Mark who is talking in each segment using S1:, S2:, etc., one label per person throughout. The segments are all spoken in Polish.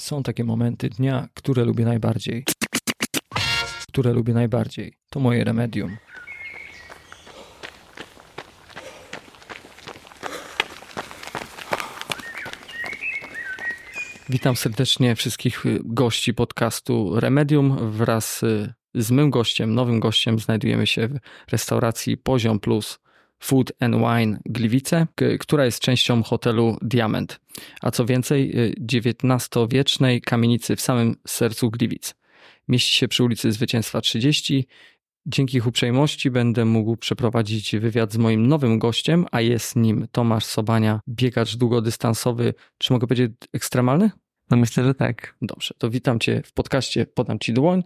S1: Są takie momenty dnia, które lubię najbardziej. Które lubię najbardziej. To moje remedium. Witam serdecznie wszystkich gości podcastu Remedium. Wraz z mym gościem, nowym gościem, znajdujemy się w restauracji Poziom Plus Food and Wine Gliwice, która jest częścią hotelu Diament, a co więcej XIX-wiecznej y, kamienicy w samym sercu Gliwic. Mieści się przy ulicy Zwycięstwa 30. Dzięki ich uprzejmości będę mógł przeprowadzić wywiad z moim nowym gościem, a jest nim Tomasz Sobania, biegacz długodystansowy, czy mogę powiedzieć ekstremalny?
S2: No myślę, że tak.
S1: Dobrze, to witam Cię w podcaście Podam Ci dłoń.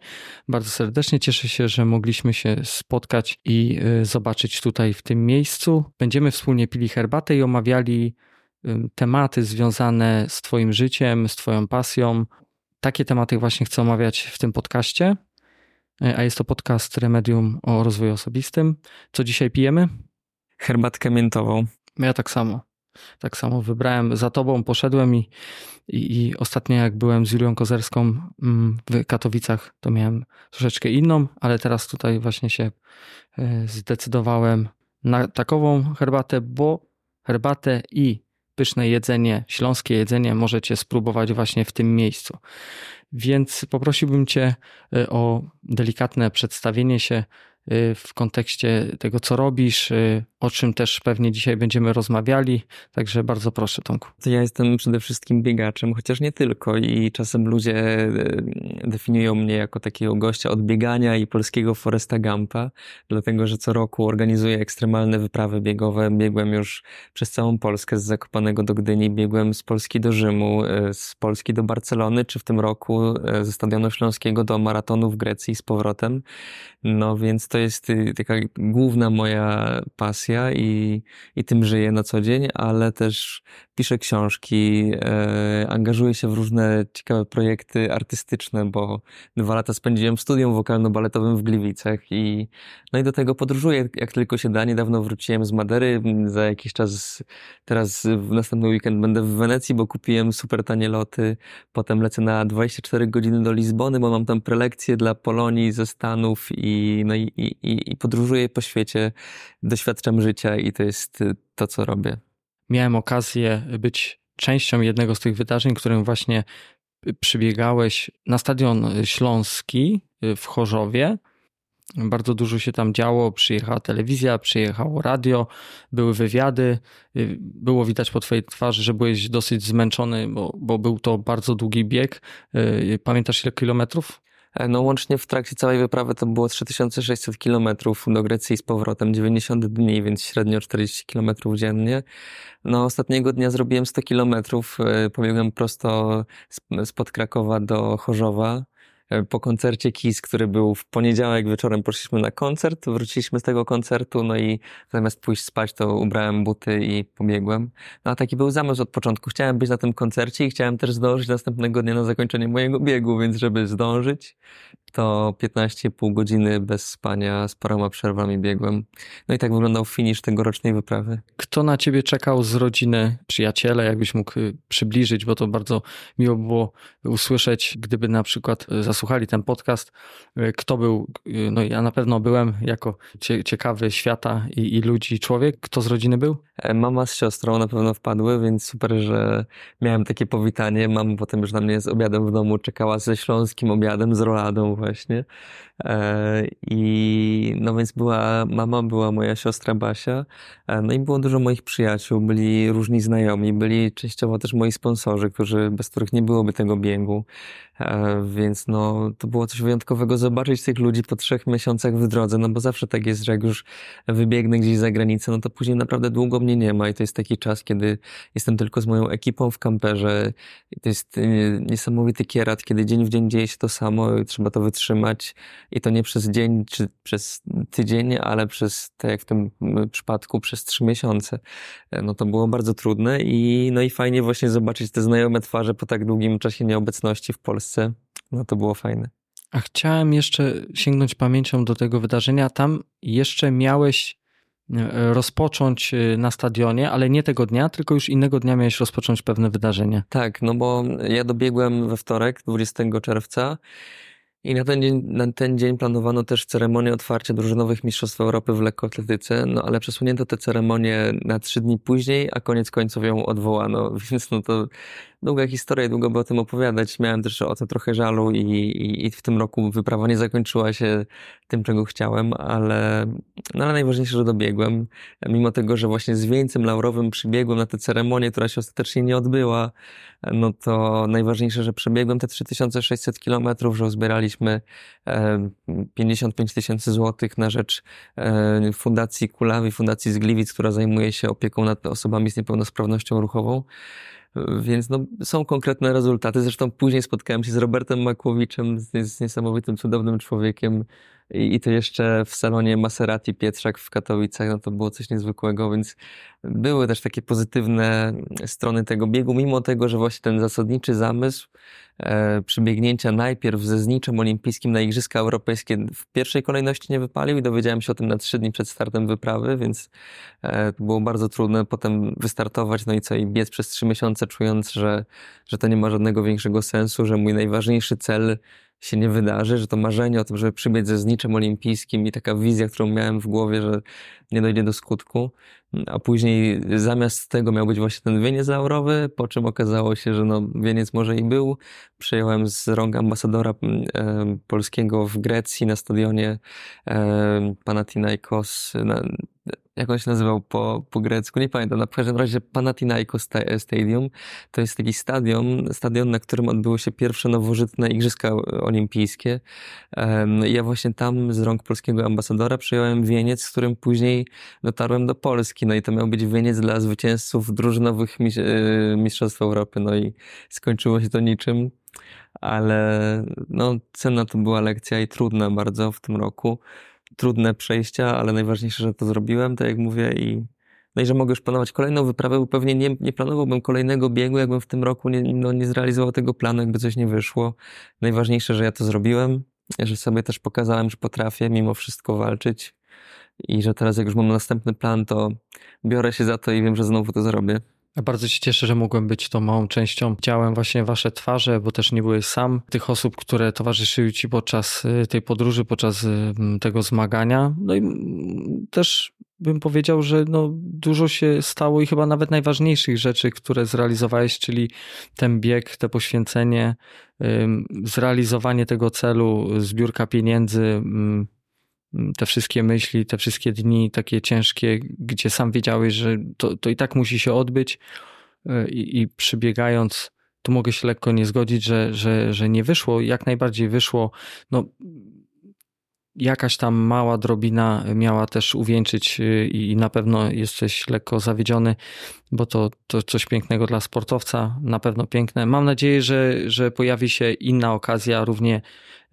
S1: Bardzo serdecznie cieszę się, że mogliśmy się spotkać i y, zobaczyć tutaj w tym miejscu. Będziemy wspólnie pili herbatę i omawiali tematy związane z Twoim życiem, z Twoją pasją. Takie tematy właśnie chcę omawiać w tym podcaście. Y, a jest to podcast Remedium o rozwoju osobistym. Co dzisiaj pijemy?
S2: Herbatkę miętową.
S1: Ja tak samo. Tak samo wybrałem za tobą, poszedłem i, i, i ostatnio jak byłem z Julią Kozerską mm, w Katowicach, to miałem troszeczkę inną, ale teraz tutaj właśnie się e, zdecydowałem na takową herbatę, bo herbatę i pyszne jedzenie, śląskie jedzenie możecie spróbować właśnie w tym miejscu. Więc poprosiłbym Cię e, o delikatne przedstawienie się Y, w kontekście tego, co robisz, o czym też pewnie dzisiaj będziemy rozmawiali. Także bardzo proszę, Tomku.
S2: To ja jestem przede wszystkim biegaczem, chociaż nie tylko. I czasem ludzie y, definiują mnie jako takiego gościa od biegania i polskiego Foresta Gampa, dlatego że co roku organizuję ekstremalne wyprawy biegowe. Biegłem już przez całą Polskę, z Zakopanego do Gdyni, biegłem z Polski do Rzymu, z Polski do Barcelony, czy w tym roku ze Stadionu Śląskiego do maratonu w Grecji z powrotem. No więc to jest taka główna moja pasja i, i tym żyję na co dzień, ale też piszę książki, e, angażuję się w różne ciekawe projekty artystyczne, bo dwa lata spędziłem w studium wokalno-baletowym w Gliwicach i no i do tego podróżuję jak tylko się da. Niedawno wróciłem z Madery, za jakiś czas, teraz w następny weekend będę w Wenecji, bo kupiłem super tanie loty. Potem lecę na 24 godziny do Lizbony, bo mam tam prelekcje dla Polonii ze Stanów i, no i, i, i podróżuję po świecie, doświadczam życia i to jest to, co robię
S1: miałem okazję być częścią jednego z tych wydarzeń, którym właśnie przybiegałeś na stadion śląski w Chorzowie. Bardzo dużo się tam działo, przyjechała telewizja, przyjechało radio, były wywiady. Było widać po twojej twarzy, że byłeś dosyć zmęczony, bo, bo był to bardzo długi bieg. Pamiętasz ile kilometrów?
S2: E, no łącznie w trakcie całej wyprawy to było 3600 kilometrów do Grecji z powrotem, 90 dni, więc średnio 40 kilometrów dziennie. No ostatniego dnia zrobiłem 100 kilometrów, e, pobiegłem prosto spod Krakowa do Chorzowa. E, po koncercie KIS, który był w poniedziałek wieczorem, poszliśmy na koncert, wróciliśmy z tego koncertu, no i zamiast pójść spać, to ubrałem buty i pobiegłem. No a taki był zamysł od początku. Chciałem być na tym koncercie i chciałem też zdążyć następnego dnia na zakończenie mojego biegu, więc żeby zdążyć, to 15,5 godziny bez spania, z paroma przerwami biegłem. No i tak wyglądał finisz tegorocznej wyprawy.
S1: Kto na ciebie czekał z rodziny, przyjaciele, jakbyś mógł y, przybliżyć, bo to bardzo miło było usłyszeć, gdyby na przykład y, zasłuchali ten podcast, y, kto był, no ja na pewno byłem jako ciekawy świata i, i ludzi człowiek. Kto z rodziny był?
S2: E, mama z siostrą na pewno wpadły, więc super, że miałem takie powitanie. Mama potem już na mnie z obiadem w domu czekała ze śląskim obiadem, z roladą właśnie. E, I no więc była mama, była moja siostra Basia, e, no i było dużo moich przyjaciół, byli różni znajomi, byli częściowo też moi sponsorzy, którzy, bez których nie byłoby tego biegu. E, więc no, to było coś wyjątkowego zobaczyć tych ludzi po trzech miesiącach w drodze, no bo zawsze tak jest, że jak już wybiegnę gdzieś za granicę, no to później naprawdę długo mnie nie ma i to jest taki czas, kiedy jestem tylko z moją ekipą w kamperze. I to jest niesamowity kierat, kiedy dzień w dzień dzieje się to samo i trzeba to wytrzymać i to nie przez dzień czy przez tydzień, ale przez, tak jak w tym przypadku, przez trzy miesiące. E, no to było bardzo trudne i no i fajnie właśnie zobaczyć te znajome twarze po tak długim czasie nieobecności w Polsce. No to było fajne.
S1: A chciałem jeszcze sięgnąć pamięcią do tego wydarzenia. Tam jeszcze miałeś rozpocząć na stadionie, ale nie tego dnia, tylko już innego dnia miałeś rozpocząć pewne wydarzenie.
S2: Tak, no bo ja dobiegłem we wtorek, 20 czerwca i na ten, dzień, na ten dzień planowano też ceremonię otwarcia drużynowych Mistrzostw Europy w lekkoatletyce, no ale przesunięto tę ceremonię na trzy dni później, a koniec końców ją odwołano, więc no to długa historia, długo by o tym opowiadać. Miałem też o tym trochę żalu i, i, i, w tym roku wyprawa nie zakończyła się tym, czego chciałem, ale, no ale najważniejsze, że dobiegłem. Mimo tego, że właśnie z wieńcem laurowym przybiegłem na tę ceremonię, która się ostatecznie nie odbyła, no to najważniejsze, że przebiegłem te 3600 kilometrów, że uzbieraliśmy 55 e, tysięcy złotych na rzecz Fundacji Kulawi, Fundacji Zgliwic, która zajmuje się opieką nad osobami z niepełnosprawnością ruchową. Więc no, są konkretne rezultaty. Zresztą później spotkałem się z Robertem Makłowiczem, z, z niesamowitym, cudownym człowiekiem i, i to jeszcze w salonie Maserati Pietrzak w Katowicach, no to było coś niezwykłego, więc były też takie pozytywne strony tego biegu, mimo tego, że właśnie ten zasadniczy zamysł e, przybiegnięcia najpierw ze zniczem olimpijskim na Igrzyska Europejskie w pierwszej kolejności nie wypalił i dowiedziałem się o tym na trzy dni przed startem wyprawy, więc e, było bardzo trudne potem wystartować, no i co, i biec przez trzy miesiące, czując, że, że to nie ma żadnego większego sensu, że mój najważniejszy cel się nie wydarzy, że to marzenie o tym, żeby przybiec ze zniczem olimpijskim i taka wizja, którą miałem w głowie, że nie dojdzie do skutku, a później zamiast tego miał być właśnie ten wieniec laurowy, po czym okazało się, że no, wieniec może i był. Przejąłem z rąk ambasadora e, polskiego w Grecji na stadionie e, Panathinaikos, na, jak on się nazywał po, po grecku, nie pamiętam, na każdym razie Panathinaikos Stadium, to jest taki stadion, stadion, na którym odbyły się pierwsze nowożytne Igrzyska Olimpijskie. Ja właśnie tam z rąk polskiego ambasadora przyjąłem wieniec, z którym później dotarłem do Polski, no i to miał być wieniec dla zwycięzców drużynowych e, Mistrzostw Europy, no i skończyło się to niczym ale no, cenna to była lekcja i trudna bardzo w tym roku trudne przejścia, ale najważniejsze, że to zrobiłem, tak jak mówię i no i że mogę już planować kolejną wyprawę, bo pewnie nie, nie planowałbym kolejnego biegu, jakbym w tym roku nie, no, nie zrealizował tego planu, jakby coś nie wyszło. Najważniejsze, że ja to zrobiłem, że sobie też pokazałem, że potrafię mimo wszystko walczyć i że teraz jak już mam następny plan, to biorę się za to i wiem, że znowu to zrobię.
S1: Bardzo się cieszę, że mogłem być tą małą częścią. Widziałem właśnie wasze twarze, bo też nie byłeś sam. Tych osób, które towarzyszyły ci podczas y, tej podróży, podczas y, tego zmagania. No i też bym powiedział, że no, dużo się stało i chyba nawet najważniejszych rzeczy, które zrealizowałeś, czyli ten bieg, te poświęcenie, zrealizowanie tego celu, zbiórka pieniędzy, te wszystkie myśli, te wszystkie dni takie ciężkie, gdzie sam wiedziałeś, że to, to i tak musi się odbyć e, i, i przybiegając, tu mogę się lekko nie zgodzić, że, że, że nie wyszło. Jak najbardziej wyszło. No, jakaś tam mała drobina miała też uwieńczyć e, i na pewno jesteś lekko zawiedziony, bo to, to coś pięknego dla sportowca, na pewno piękne. Mam nadzieję, że, że pojawi się inna okazja, równie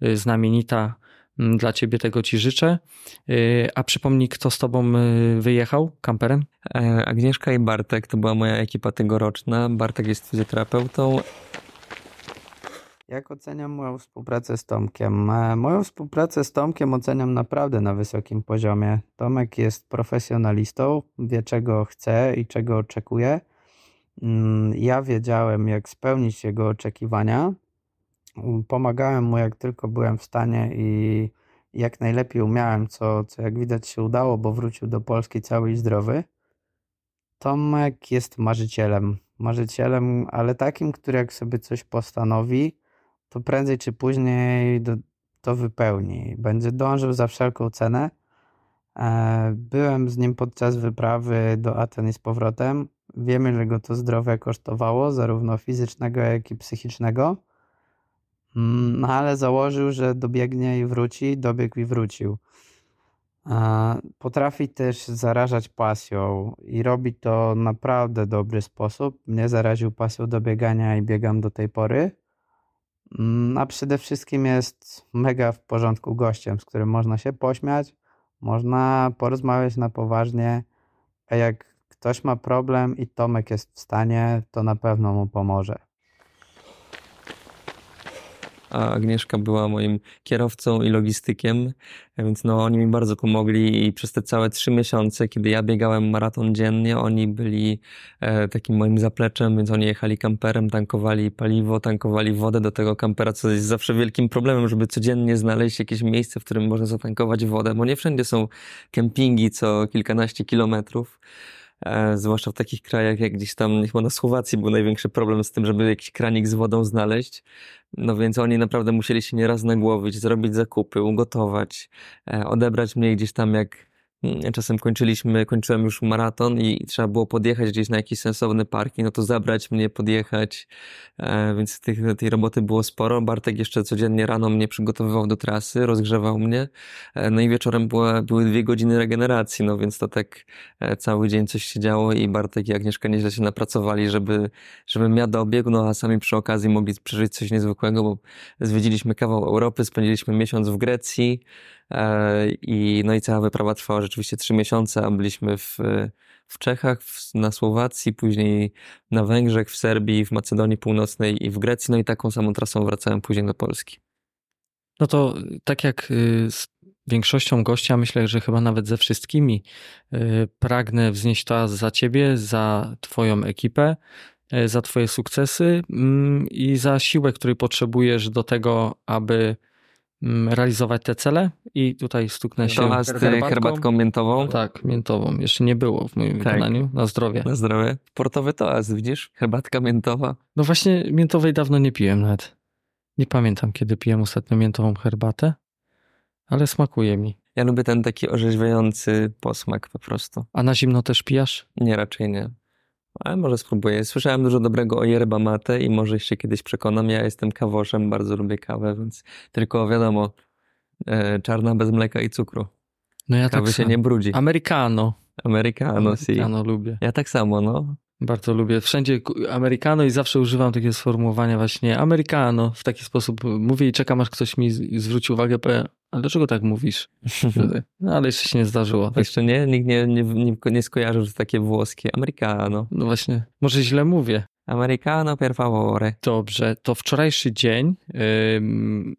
S1: e, znamienita, Mm, dla ciebie tego ci życzę. Y, a przypomnij, kto z tobą y, wyjechał kamperem?
S2: E, Agnieszka i Bartek to była moja ekipa tegoroczna. Bartek jest fizjoterapeutą.
S3: Jak oceniam moją współpracę z Tomkiem? E, moją współpracę z Tomkiem oceniam naprawdę na wysokim poziomie. Tomek jest profesjonalistą, wie czego chce i czego oczekuje. Mm, ja wiedziałem, jak spełnić jego oczekiwania, Pomagałem mu jak tylko byłem w stanie i jak najlepiej umiałem, co, co jak widać się udało, bo wrócił do Polski cały i zdrowy. Tomek jest marzycielem. Marzycielem, ale takim, który jak sobie coś postanowi, to prędzej czy później do, to wypełni. Będzie dążył za wszelką cenę. E, byłem z nim podczas wyprawy do Aten i z powrotem. Wiemy, że go to zdrowie kosztowało, zarówno fizycznego, jak i psychicznego. Mm, no ale założył, że dobiegnie i wróci, dobiegł i wrócił. Potrafi też zarażać pasją i robi to naprawdę dobry sposób. Mnie zaraził pasją do biegania i biegam do tej pory. Mm, a przede wszystkim jest mega w porządku gościem, z którym można się pośmiać, można porozmawiać na poważnie. A jak ktoś ma problem i Tomek jest w stanie, to na pewno mu pomoże.
S2: A Agnieszka była moim kierowcą i logistykiem, więc no oni mi bardzo pomogli i przez te całe trzy miesiące, kiedy ja biegałem maraton dziennie, oni byli e, takim moim zapleczem, więc oni jechali kamperem, tankowali paliwo, tankowali wodę do tego kampera, co jest zawsze wielkim problemem, żeby codziennie znaleźć jakieś miejsce, w którym można zatankować wodę, bo nie wszędzie są kempingi co kilkanaście kilometrów. E, zwłaszcza w takich krajach jak gdzieś tam, chyba na Słowacji był największy problem z tym, żeby jakiś kranik z wodą znaleźć. No więc oni naprawdę musieli się nieraz nagłowić, zrobić zakupy, ugotować, e, odebrać mnie gdzieś tam jak czasem kończyliśmy, kończyłem już maraton i trzeba było podjechać gdzieś na jakiś sensowny parking, no to zabrać mnie, podjechać, e, więc tych, tej roboty było sporo. Bartek jeszcze codziennie rano mnie przygotowywał do trasy, rozgrzewał mnie, e, no i wieczorem była, były dwie godziny regeneracji, no więc to tak e, cały dzień coś się działo i Bartek i Agnieszka nieźle się napracowali, żeby, żebym ja dobiegł, no a sami przy okazji mogli przeżyć coś niezwykłego, bo zwiedziliśmy kawał Europy, spędziliśmy miesiąc w Grecji, I, no i cała wyprawa trwała rzeczywiście trzy miesiące, a byliśmy w, w Czechach, w, na Słowacji, później na Węgrzech, w Serbii, w Macedonii Północnej i w Grecji, no i taką samą trasą wracałem później do Polski.
S1: No to tak jak y, z większością gościa, myślę, że chyba nawet ze wszystkimi, y, pragnę wznieść to za ciebie, za twoją ekipę, y, za twoje sukcesy mm, i za siłę, której potrzebujesz do tego, aby realizować te cele i tutaj stuknę się
S2: to z herbatką. herbatką miętową.
S1: Tak, miętową. Jeszcze nie było w moim tak. wykonaniu. Na zdrowie.
S2: Na zdrowie. Portowy toast, widzisz? Herbatka miętowa.
S1: No właśnie miętowej dawno nie piłem nawet. Nie pamiętam, kiedy piłem ostatnio miętową herbatę, ale smakuje mi.
S2: Ja lubię ten taki orzeźwiający posmak po prostu.
S1: A na zimno też pijasz?
S2: Nie, raczej nie. Ale może spróbuję. Słyszałem dużo dobrego o yerba mate i może się kiedyś przekonam. Ja jestem kawoszem, bardzo lubię kawę, więc tylko wiadomo, e, czarna bez mleka i cukru. No ja Kawy tak się nie brudzi.
S1: Americano.
S2: Americano, si.
S1: Americano lubię.
S2: Ja tak samo, no.
S1: Bardzo lubię. Wszędzie americano i zawsze używam takiego sformułowania właśnie americano. W taki sposób mówię i czekam, aż ktoś mi zwróci uwagę, powiem, ale dlaczego tak mówisz? No ale jeszcze się nie zdarzyło. Tak?
S2: Jeszcze nie? Nikt nie, nie, nie, nie skojarzył, że takie włoskie. Americano.
S1: No właśnie, może źle mówię.
S2: Americano per favore.
S1: Dobrze, to wczorajszy dzień. Ym,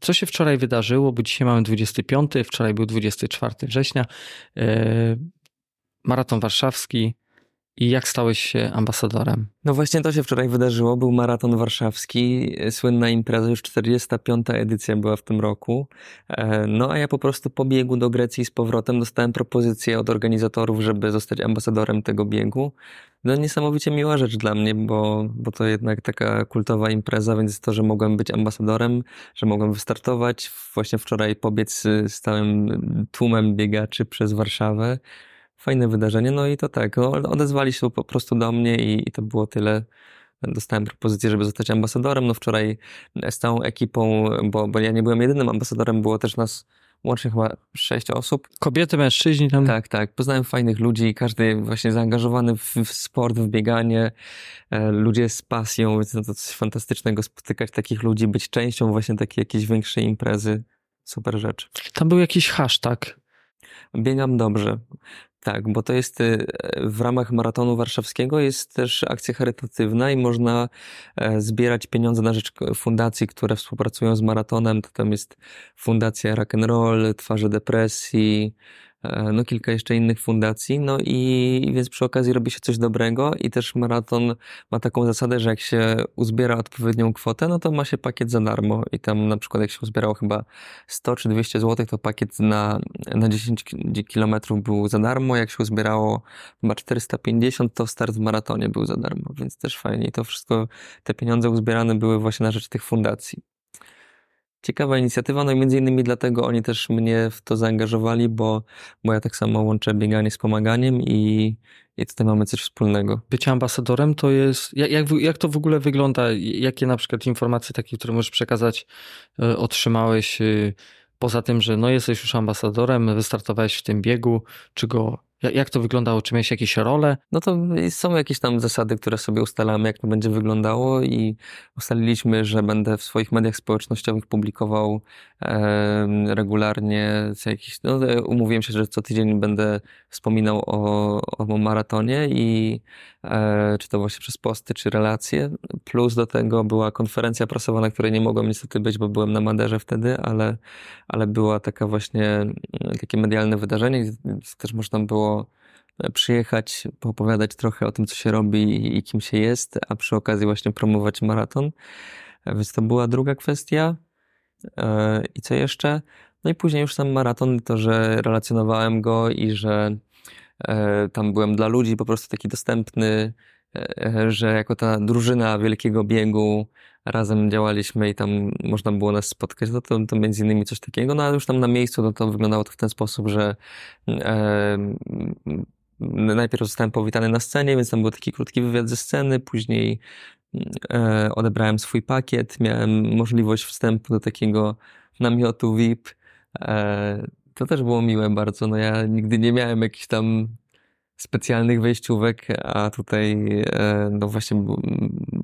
S1: co się wczoraj wydarzyło? Bo dzisiaj mamy 25, wczoraj był 24 września. Maraton warszawski. I jak stałeś się ambasadorem?
S2: No właśnie to się wczoraj wydarzyło. Był maraton warszawski, słynna impreza, już 45. edycja była w tym roku. E, no a ja po prostu po biegu do Grecji z powrotem dostałem propozycję od organizatorów, żeby zostać ambasadorem tego biegu. No niesamowicie miła rzecz dla mnie, bo, bo to jednak taka kultowa impreza, więc to, że mogłem być ambasadorem, że mogłem wystartować, właśnie wczoraj pobiec z całym tłumem biegaczy przez Warszawę, fajne wydarzenie. No i to tak, no, odezwali się po prostu do mnie i, i to było tyle. Dostałem propozycję, żeby zostać ambasadorem. No wczoraj z całą ekipą, bo, bo ja nie byłem jedynym ambasadorem, było też nas łącznie chyba sześć osób.
S1: Kobiety, mężczyźni tam.
S2: Tak, tak. Poznałem fajnych ludzi, każdy właśnie zaangażowany w, w sport, w bieganie, e, ludzie z pasją, więc no to coś fantastycznego spotykać takich ludzi, być częścią właśnie takiej jakiejś większej imprezy. Super rzecz.
S1: Tam był jakiś hashtag.
S2: Biegam dobrze. Tak, bo to jest y, w ramach maratonu warszawskiego jest też akcja charytatywna i można e, zbierać pieniądze na rzecz fundacji, które współpracują z maratonem. To tam jest Fundacja Rock and Roll, Twarze Depresji, E, no kilka jeszcze innych fundacji, no i więc przy okazji robi się coś dobrego i też maraton ma taką zasadę, że jak się uzbiera odpowiednią kwotę, no to ma się pakiet za darmo i tam na przykład jak się uzbierało chyba 100 czy 200 zł, to pakiet na, na 10 kilometrów był za darmo, jak się uzbierało chyba 450, to start w maratonie był za darmo, więc też fajnie i to wszystko, te pieniądze uzbierane były właśnie na rzecz tych fundacji. Ciekawa inicjatywa, no i między innymi dlatego oni też mnie w to zaangażowali, bo, bo ja tak samo łączę bieganie z pomaganiem i, i tutaj mamy coś wspólnego.
S1: Bycie ambasadorem to jest, jak, jak, jak to w ogóle wygląda? Jakie na przykład informacje takie, które możesz przekazać, e, otrzymałeś e, poza tym, że no jesteś już ambasadorem, wystartowałeś w tym biegu, czy go Jak to wyglądało? Czy miałeś jakieś role?
S2: No to są jakieś tam zasady, które sobie ustalamy, jak to będzie wyglądało i ustaliliśmy, że będę w swoich mediach społecznościowych publikował e, regularnie jakiś, no umówiłem się, że co tydzień będę wspominał o, o maratonie i e, czy to właśnie przez posty, czy relacje. Plus do tego była konferencja prasowa, na której nie mogłem niestety być, bo byłem na Maderze wtedy, ale, ale była taka właśnie, takie medialne wydarzenie, też można było E, przyjechać, poopowiadać trochę o tym, co się robi i kim się jest, a przy okazji właśnie promować maraton. E, więc to była druga kwestia. E, I co jeszcze? No i później już sam maraton, to, że relacjonowałem go i że tam byłem dla ludzi po prostu taki dostępny, że jako ta drużyna wielkiego biegu razem działaliśmy i tam można było nas spotkać, no to, to między innymi coś takiego, no ale już tam na miejscu no to wyglądało to w ten sposób, że e, najpierw zostałem powitany na scenie, więc tam był taki krótki wywiad ze sceny, później e, odebrałem swój pakiet, miałem możliwość wstępu do takiego namiotu VIP. E, to też było miłe bardzo, no ja nigdy nie miałem jakichś tam specjalnych wejściówek, a tutaj e, no właśnie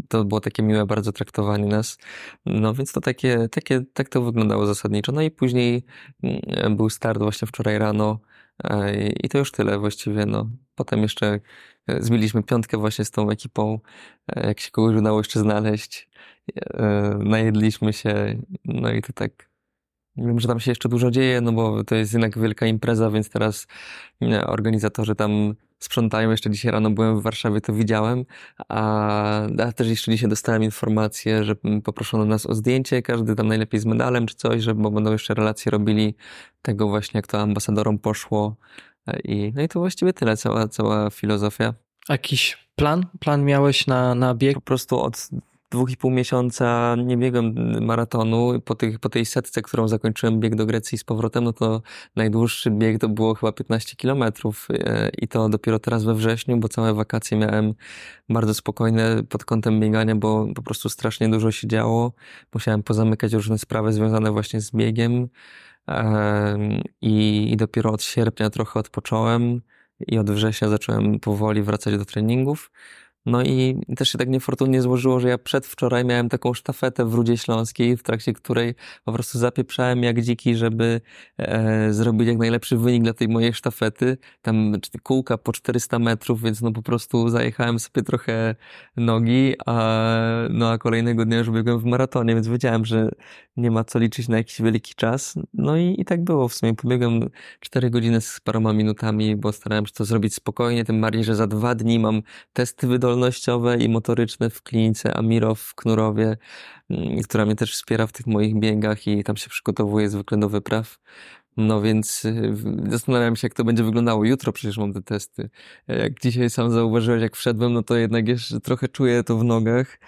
S2: to było takie miłe bardzo traktowanie nas. No więc to takie, takie tak to wyglądało zasadniczo. No i później mm, był start właśnie wczoraj rano e, i to już tyle właściwie. No. Potem jeszcze e, zbiliśmy piątkę właśnie z tą ekipą, jak się kogoś udało jeszcze znaleźć. Najedliśmy się, no i to tak Wiem, że tam się jeszcze dużo dzieje, no bo to jest jednak wielka impreza, więc teraz organizatorzy tam sprzątają. Jeszcze dzisiaj rano byłem w Warszawie, to widziałem, a, a też jeszcze dzisiaj dostałem informację, że poproszono nas o zdjęcie, każdy tam najlepiej z medalem czy coś, że bo będą jeszcze relacje robili tego właśnie, jak to ambasadorom poszło. I, no i to właściwie tyle, cała, cała filozofia.
S1: Jakiś plan? Plan miałeś na, na bieg?
S2: Po prostu od dwóch i pół miesiąca nie biegłem maratonu. Po, tych, po tej setce, którą zakończyłem bieg do Grecji z powrotem, no to najdłuższy bieg to było chyba 15 kilometrów e, i to dopiero teraz we wrześniu, bo całe wakacje miałem bardzo spokojne pod kątem biegania, bo po prostu strasznie dużo się działo. Musiałem pozamykać różne sprawy związane właśnie z biegiem i, i dopiero od sierpnia trochę odpocząłem i od września zacząłem powoli wracać do treningów. No i też się tak niefortunnie złożyło, że ja przedwczoraj miałem taką sztafetę w Rudzie Śląskiej, w trakcie której po prostu zapieprzałem jak dziki, żeby e, zrobić jak najlepszy wynik dla tej mojej sztafety. Tam kółka po 400 metrów, więc no po prostu zajechałem sobie trochę nogi, a, no a kolejnego dnia już biegłem w maratonie, więc wiedziałem, że nie ma co liczyć na jakiś wielki czas. No i, i tak było w sumie. Pobiegłem 4 godziny z paroma minutami, bo starałem się to zrobić spokojnie, tym bardziej, że za dwa dni mam testy wydolnościowe i motoryczne w klinice Amirow w Knurowie, mm, która mnie też wspiera w tych moich biegach i tam się przygotowuje zwykle do wypraw. No więc y, zastanawiam się, jak to będzie wyglądało. Jutro przecież mam te testy. Jak dzisiaj sam zauważyłeś, jak wszedłem, no to jednak jeszcze trochę czuję to w nogach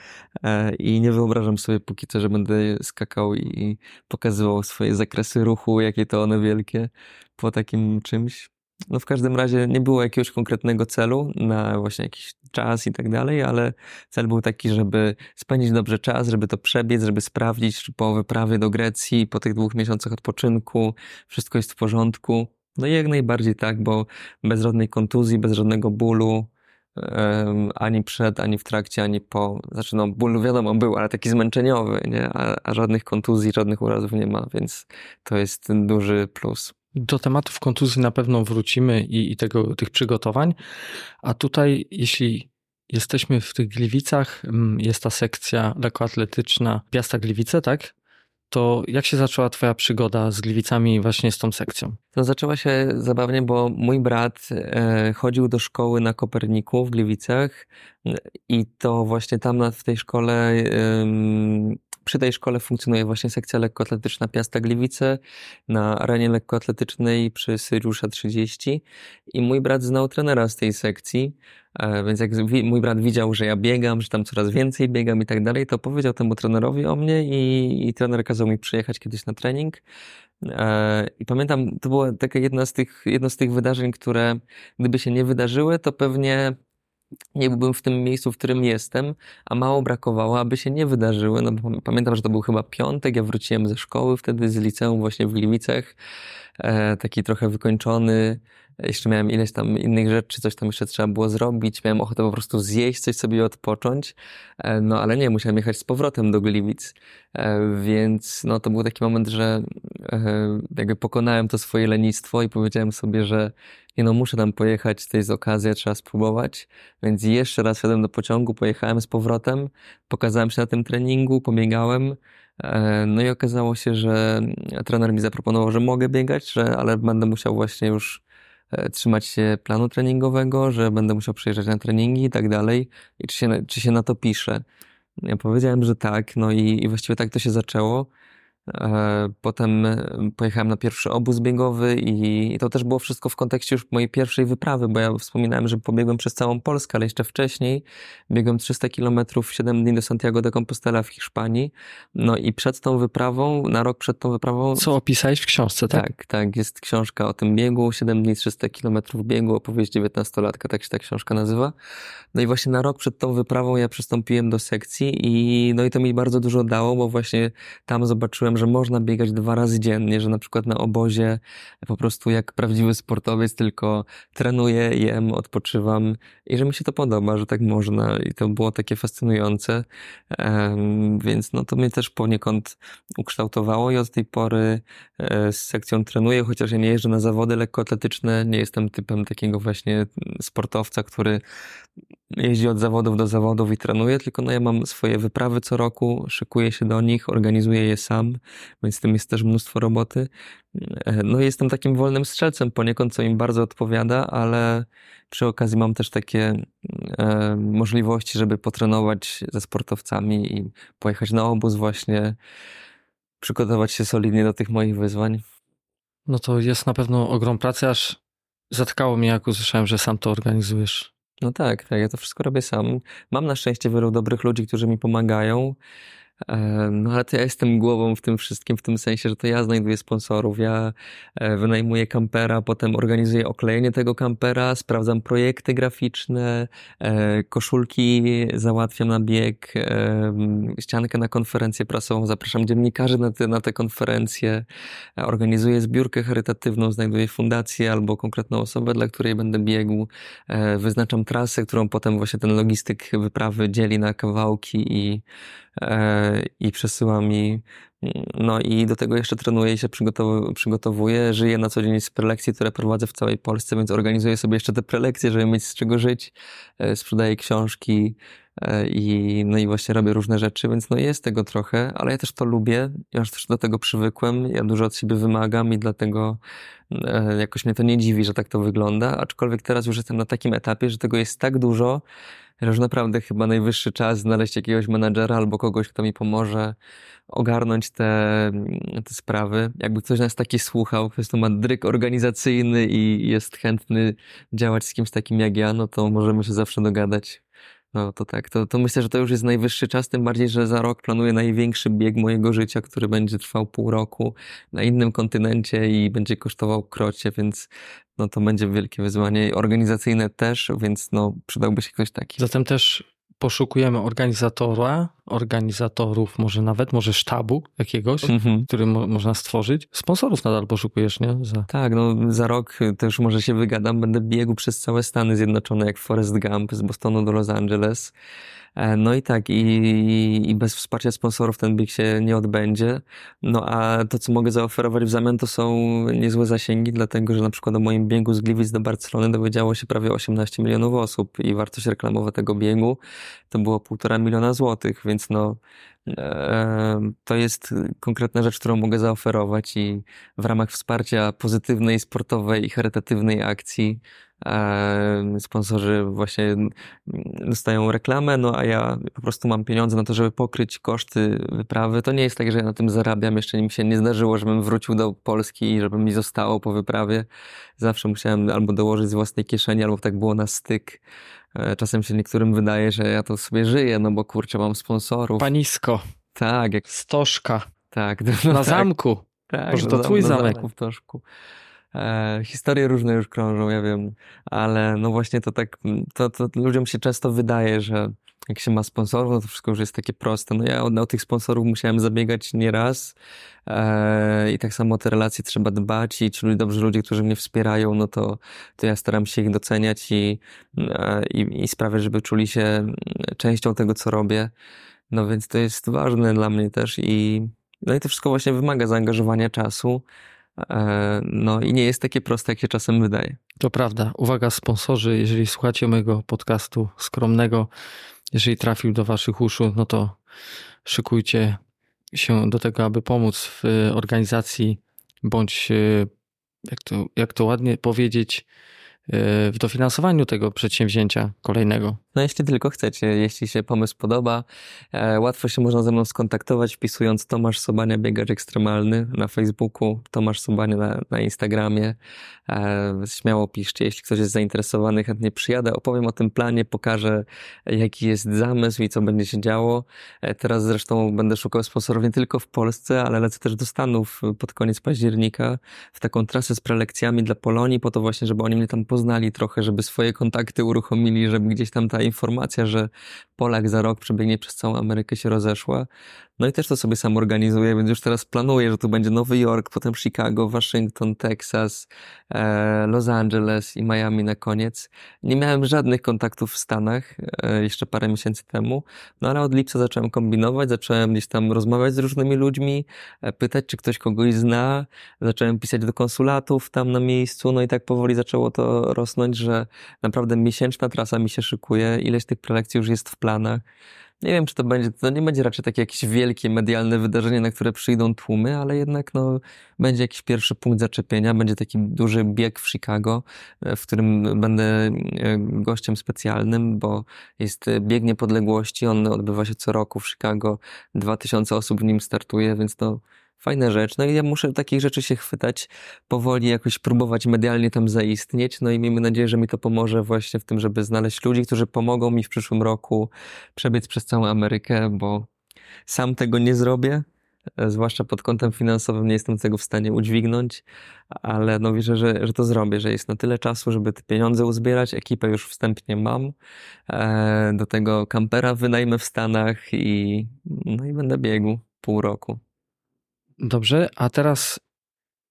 S2: e, i nie wyobrażam sobie póki co, że będę skakał i pokazywał swoje zakresy ruchu, jakie to one wielkie po takim czymś. No w każdym razie nie było jakiegoś konkretnego celu na właśnie jakiś czas i tak dalej, ale cel był taki, żeby spędzić dobrze czas, żeby to przebiec, żeby sprawdzić, czy po wyprawie do Grecji, po tych dwóch miesiącach odpoczynku wszystko jest w porządku. No i jak najbardziej tak, bo bez żadnej kontuzji, bez żadnego bólu, um, ani przed, ani w trakcie, ani po. Znaczy, no, ból wiadomo był, ale taki zmęczeniowy, nie? A, a żadnych kontuzji, żadnych urazów nie ma, więc to jest duży plus.
S1: Do tematów kontuzji na pewno wrócimy i, i tego, tych przygotowań. A tutaj, jeśli jesteśmy w tych Gliwicach, mm, jest ta sekcja lekkoatletyczna Piasta Gliwice, tak? To jak się zaczęła twoja przygoda z Gliwicami właśnie z tą sekcją?
S2: To zaczęła się zabawnie, bo mój brat e, chodził do szkoły na Koperniku w Gliwicach i to właśnie tam w tej szkole przy tej szkole funkcjonuje właśnie sekcja lekkoatletyczna Piasta Gliwice na arenie lekkoatletycznej przy Syriusza 30 i mój brat znał trenera z tej sekcji, e, więc jak mój brat widział, że ja biegam, że tam coraz więcej biegam i tak dalej, to powiedział temu trenerowi o mnie i, i trener kazał mi przyjechać kiedyś na trening. E, I pamiętam, to była taka jedna z tych, jedno z tych wydarzeń, które gdyby się nie wydarzyły, to pewnie nie byłbym w tym miejscu, w którym jestem, a mało brakowało, aby się nie wydarzyły. No, pamiętam, że to był chyba piątek, ja wróciłem ze szkoły wtedy, z liceum właśnie w Gliwicach, e, taki trochę wykończony, jeszcze miałem ileś tam innych rzeczy, coś tam jeszcze trzeba było zrobić, miałem ochotę po prostu zjeść coś sobie odpocząć, e, no ale nie, musiałem jechać z powrotem do Gliwic, e, więc no to był taki moment, że e, jakby pokonałem to swoje lenistwo i powiedziałem sobie, że nie no, muszę tam pojechać, to jest okazja, trzeba spróbować, więc jeszcze raz wsiadłem do pociągu, pojechałem z powrotem, pokazałem się na tym treningu, pobiegałem, no i okazało się, że trener mi zaproponował, że mogę biegać, że, ale będę musiał właśnie już E, trzymać się planu treningowego, że będę musiał przyjeżdżać na treningi i tak dalej, i czy się, czy się na to pisze. Ja powiedziałem, że tak, no i, i właściwie tak to się zaczęło. E, potem e, pojechałem na pierwszy obóz biegowy i to też było wszystko w kontekście już mojej pierwszej wyprawy, bo ja wspominałem, że pobiegłem przez całą Polskę, ale jeszcze wcześniej biegłem 300 kilometrów 7 dni do Santiago de Compostela w Hiszpanii. No i przed tą wyprawą, na rok przed tą wyprawą...
S1: Co opisałeś w książce, tak?
S2: Tak, tak. Jest książka o tym biegu, 7 dni 300 kilometrów biegu, opowieść 19-latka, tak się ta książka nazywa. No i właśnie na rok przed tą wyprawą ja przystąpiłem do sekcji i no i to mi bardzo dużo dało, bo właśnie tam zobaczyłem, że można biegać dwa razy dziennie, że na przykład na obozie po prostu jak prawdziwy sportowiec tylko trenuję, jem, odpoczywam i że mi się to podoba, że tak można i to było takie fascynujące, więc no to mnie też poniekąd ukształtowało i od tej pory e, z sekcją trenuję, chociaż ja nie jeżdżę na zawody lekkoatletyczne, nie jestem typem takiego właśnie sportowca, który jeździ od zawodów do zawodów i trenuje, tylko no ja mam swoje wyprawy co roku, szykuję się do nich, organizuję je sam, więc tym jest też mnóstwo roboty. No jestem takim wolnym strzelcem poniekąd, co im bardzo odpowiada, ale przy okazji mam też takie e, możliwości, żeby potrenować ze sportowcami i pojechać na obóz właśnie, przygotować się solidnie do tych moich wyzwań.
S1: No to jest na pewno ogrom pracy, aż zatkało mnie, jak usłyszałem, że sam to organizujesz.
S2: No tak, tak, ja to wszystko robię sam. Mam na szczęście wielu dobrych ludzi, którzy mi pomagają. No ale to ja jestem głową w tym wszystkim, w tym sensie, że to ja znajduję sponsorów, ja e, wynajmuję kampera, potem organizuję oklejenie tego kampera, sprawdzam projekty graficzne, e, koszulki załatwiam na bieg, ściankę na konferencję prasową, zapraszam dziennikarzy na te, na te konferencje, organizuję zbiórkę charytatywną, znajduję fundację albo konkretną osobę, dla której będę biegł, e, wyznaczam trasę, którą potem właśnie ten logistyk wyprawy dzieli na kawałki i E, i przesyła mi. No i do tego jeszcze trenuję i się przygotow przygotowuję. Żyję na co dzień z prelekcji, które prowadzę w całej Polsce, więc organizuję sobie jeszcze te prelekcje, żeby mieć z czego żyć. E, sprzedaję książki e, i, no i właśnie robię różne rzeczy, więc no jest tego trochę, ale ja też to lubię. Ja już też do tego przywykłem. Ja dużo od siebie wymagam i dlatego jakoś mnie to nie dziwi, że tak to wygląda. Aczkolwiek teraz już jestem na takim etapie, że tego jest tak dużo, że naprawdę chyba najwyższy czas znaleźć jakiegoś menadżera albo kogoś, kto mi pomoże ogarnąć te, te sprawy. Jakby ktoś nas taki słuchał, ktoś to ma dryk organizacyjny i jest chętny działać z kimś takim jak ja, no to możemy się zawsze dogadać. No to tak, to, to myślę, że to już jest najwyższy czas, tym bardziej, że za rok planuję największy bieg mojego życia, który będzie trwał pół roku na innym kontynencie i będzie kosztował krocie, więc no to będzie wielkie wyzwanie organizacyjne też, więc no przydałby się ktoś taki.
S1: Zatem też poszukujemy organizatora, organizatorów, może nawet, może sztabu jakiegoś, mhm. który mo można stworzyć. Sponsorów nadal poszukujesz, nie?
S2: Za... Tak, no za rok też może się wygadam, będę biegł przez całe Stany Zjednoczone, jak Forrest Gump z Bostonu do Los Angeles. E, no i tak, i, i bez wsparcia sponsorów ten bieg się nie odbędzie. No a to, co mogę zaoferować w zamian, to są niezłe zasięgi, dlatego że na przykład o moim biegu z Gliwic do Barcelony dowiedziało się prawie 18 milionów osób i wartość reklamowa tego biegu to było półtora miliona złotych, więc no e, to jest konkretna rzecz, którą mogę zaoferować i w ramach wsparcia pozytywnej, sportowej i charytatywnej akcji sponsorzy właśnie dostają reklamę, no a ja po prostu mam pieniądze na to, żeby pokryć koszty wyprawy. To nie jest tak, że ja na tym zarabiam. Jeszcze mi się nie zdarzyło, żebym wrócił do Polski i żeby mi zostało po wyprawie. Zawsze musiałem albo dołożyć z własnej kieszeni, albo tak było na styk. E, czasem się niektórym wydaje, że ja to sobie żyję, no bo kurczę, mam sponsorów.
S1: Panisko.
S2: Tak. Jak...
S1: Stożka.
S2: Tak.
S1: No, na tak. zamku. Tak, Może to twój zamek.
S2: w Toszku. E, historie różne już krążą, ja wiem, ale no właśnie to tak, to, to ludziom się często wydaje, że jak się ma sponsorów, no to wszystko już jest takie proste. No ja o, o tych sponsorów musiałem zabiegać nieraz e, i tak samo o te relacje trzeba dbać i ci dobrzy ludzie, którzy mnie wspierają, no to, to ja staram się ich doceniać i, e, i, i sprawiać, żeby czuli się częścią tego, co robię. No więc to jest ważne dla mnie też i no i to wszystko właśnie wymaga zaangażowania czasu. E, no i nie jest takie proste, jak się czasem wydaje.
S1: To prawda. Uwaga, sponsorzy, jeżeli słuchacie mojego podcastu skromnego, jeżeli trafił do Waszych uszu, no to szykujcie się do tego, aby pomóc w organizacji bądź, e, jak to, jak to ładnie powiedzieć, w dofinansowaniu tego przedsięwzięcia kolejnego.
S2: No jeśli tylko chcecie, jeśli się pomysł podoba, e, łatwo się można ze mną skontaktować wpisując Tomasz Sobania Biegacz Ekstremalny na Facebooku, Tomasz Sobania na, na Instagramie. E, śmiało piszcie, jeśli ktoś jest zainteresowany, chętnie przyjadę, opowiem o tym planie, pokażę jaki jest zamysł i co będzie się działo. E, teraz zresztą będę szukał sponsorów nie tylko w Polsce, ale lecę też do Stanów pod koniec października w taką trasę z prelekcjami dla Polonii, po to właśnie, żeby oni mnie tam poznali trochę, żeby swoje kontakty uruchomili, żeby gdzieś tam ta informacja, że Polak za rok przebiegnie przez całą Amerykę się rozeszła. No i też to sobie sam organizuję, więc już teraz planuję, że tu będzie Nowy Jork, potem Chicago, Waszyngton, Texas, e, Los Angeles i Miami na koniec. Nie miałem żadnych kontaktów w Stanach e, jeszcze parę miesięcy temu, no ale od lipca zacząłem kombinować, zacząłem gdzieś tam rozmawiać z różnymi ludźmi, e, pytać, czy ktoś kogoś zna, zacząłem pisać do konsulatów tam na miejscu, no i tak powoli zaczęło to rosnąć, że naprawdę miesięczna trasa mi się szykuje, ileś tych prelekcji już jest w planach. Nie wiem, czy to będzie, to nie będzie raczej takie jakieś wielkie medialne wydarzenie, na które przyjdą tłumy, ale jednak no, będzie jakiś pierwszy punkt zaczepienia, będzie taki duży bieg w Chicago, e, w którym będę e, gościem specjalnym, bo jest bieg niepodległości, on odbywa się co roku w Chicago, 2000 osób w nim startuje, więc to fajna rzecz. No i ja muszę takich rzeczy się chwytać, powoli jakoś próbować medialnie tam zaistnieć. No i miejmy nadzieję, że mi to pomoże właśnie w tym, żeby znaleźć ludzi, którzy pomogą mi w przyszłym roku przebiec przez całą Amerykę, bo sam tego nie zrobię. E, zwłaszcza pod kątem finansowym nie jestem tego w stanie udźwignąć, ale no wierzę, że, że to zrobię, że jest na tyle czasu, żeby te pieniądze uzbierać. Ekipę już wstępnie mam. E, do tego kampera wynajmę w Stanach i, no i będę biegł pół roku.
S1: Dobrze, a teraz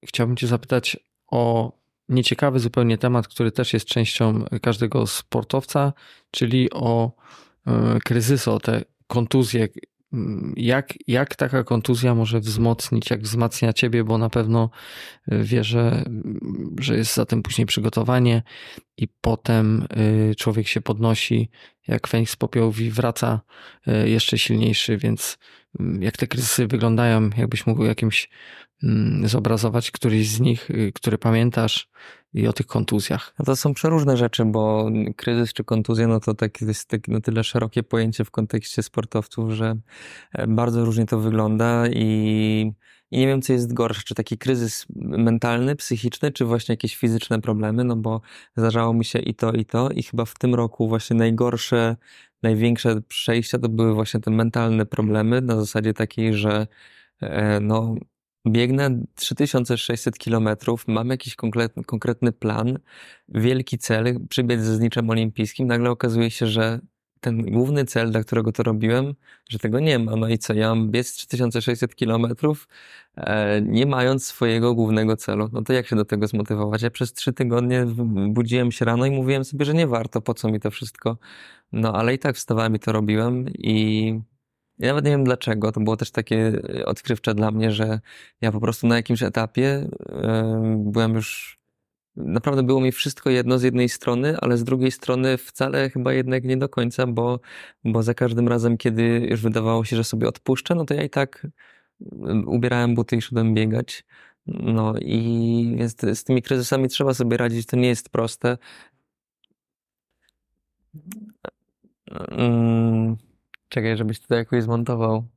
S1: chciałbym Cię zapytać o nieciekawy zupełnie temat, który też jest częścią każdego sportowca, czyli o y, kryzysy, o te kontuzje. Jak, jak taka kontuzja może wzmocnić, jak wzmacnia ciebie, bo na pewno e, wierzę, że jest za tym później przygotowanie i potem e, człowiek się podnosi, jak Feniks popiołów i wraca jeszcze silniejszy, więc Mm, jak te kryzysy wyglądają, jakbyś mógł jakimś mm, zobrazować któryś z nich, y, który pamiętasz i o tych kontuzjach.
S2: No to są przeróżne rzeczy, bo kryzys czy kontuzja, no to tak jest tak na tyle szerokie pojęcie w kontekście sportowców, że e, bardzo różnie to wygląda i, i nie wiem, co jest gorsze, czy taki kryzys mentalny, psychiczny, czy właśnie jakieś fizyczne problemy, no bo zdarzało mi się i to, i to. I chyba w tym roku właśnie najgorsze największe przejścia to były właśnie te mentalne problemy na zasadzie takiej, że e, no, biegnę 3600 kilometrów, mam jakiś konkretny, konkretny plan, wielki cel, przybiec ze zniczem olimpijskim, nagle okazuje się, że ten główny cel, dla którego to robiłem, że tego nie ma. No i co, ja mam biec 3600 kilometrów, e, nie mając swojego głównego celu. No to jak się do tego zmotywować? Ja przez trzy tygodnie budziłem się rano i mówiłem sobie, że nie warto, po co mi to wszystko. No ale i tak wstawałem i to robiłem i ja nawet nie wiem dlaczego. To było też takie odkrywcze dla mnie, że ja po prostu na jakimś etapie byłem już naprawdę było mi wszystko jedno z jednej strony, ale z drugiej strony wcale chyba jednak nie do końca, bo, bo za każdym razem, kiedy już wydawało się, że sobie odpuszczę, no to ja i tak ubierałem buty i szedłem biegać. No i jest, z tymi kryzysami trzeba sobie radzić, to nie jest proste. Mm, czekaj, żebyś tutaj jakoś zmontował.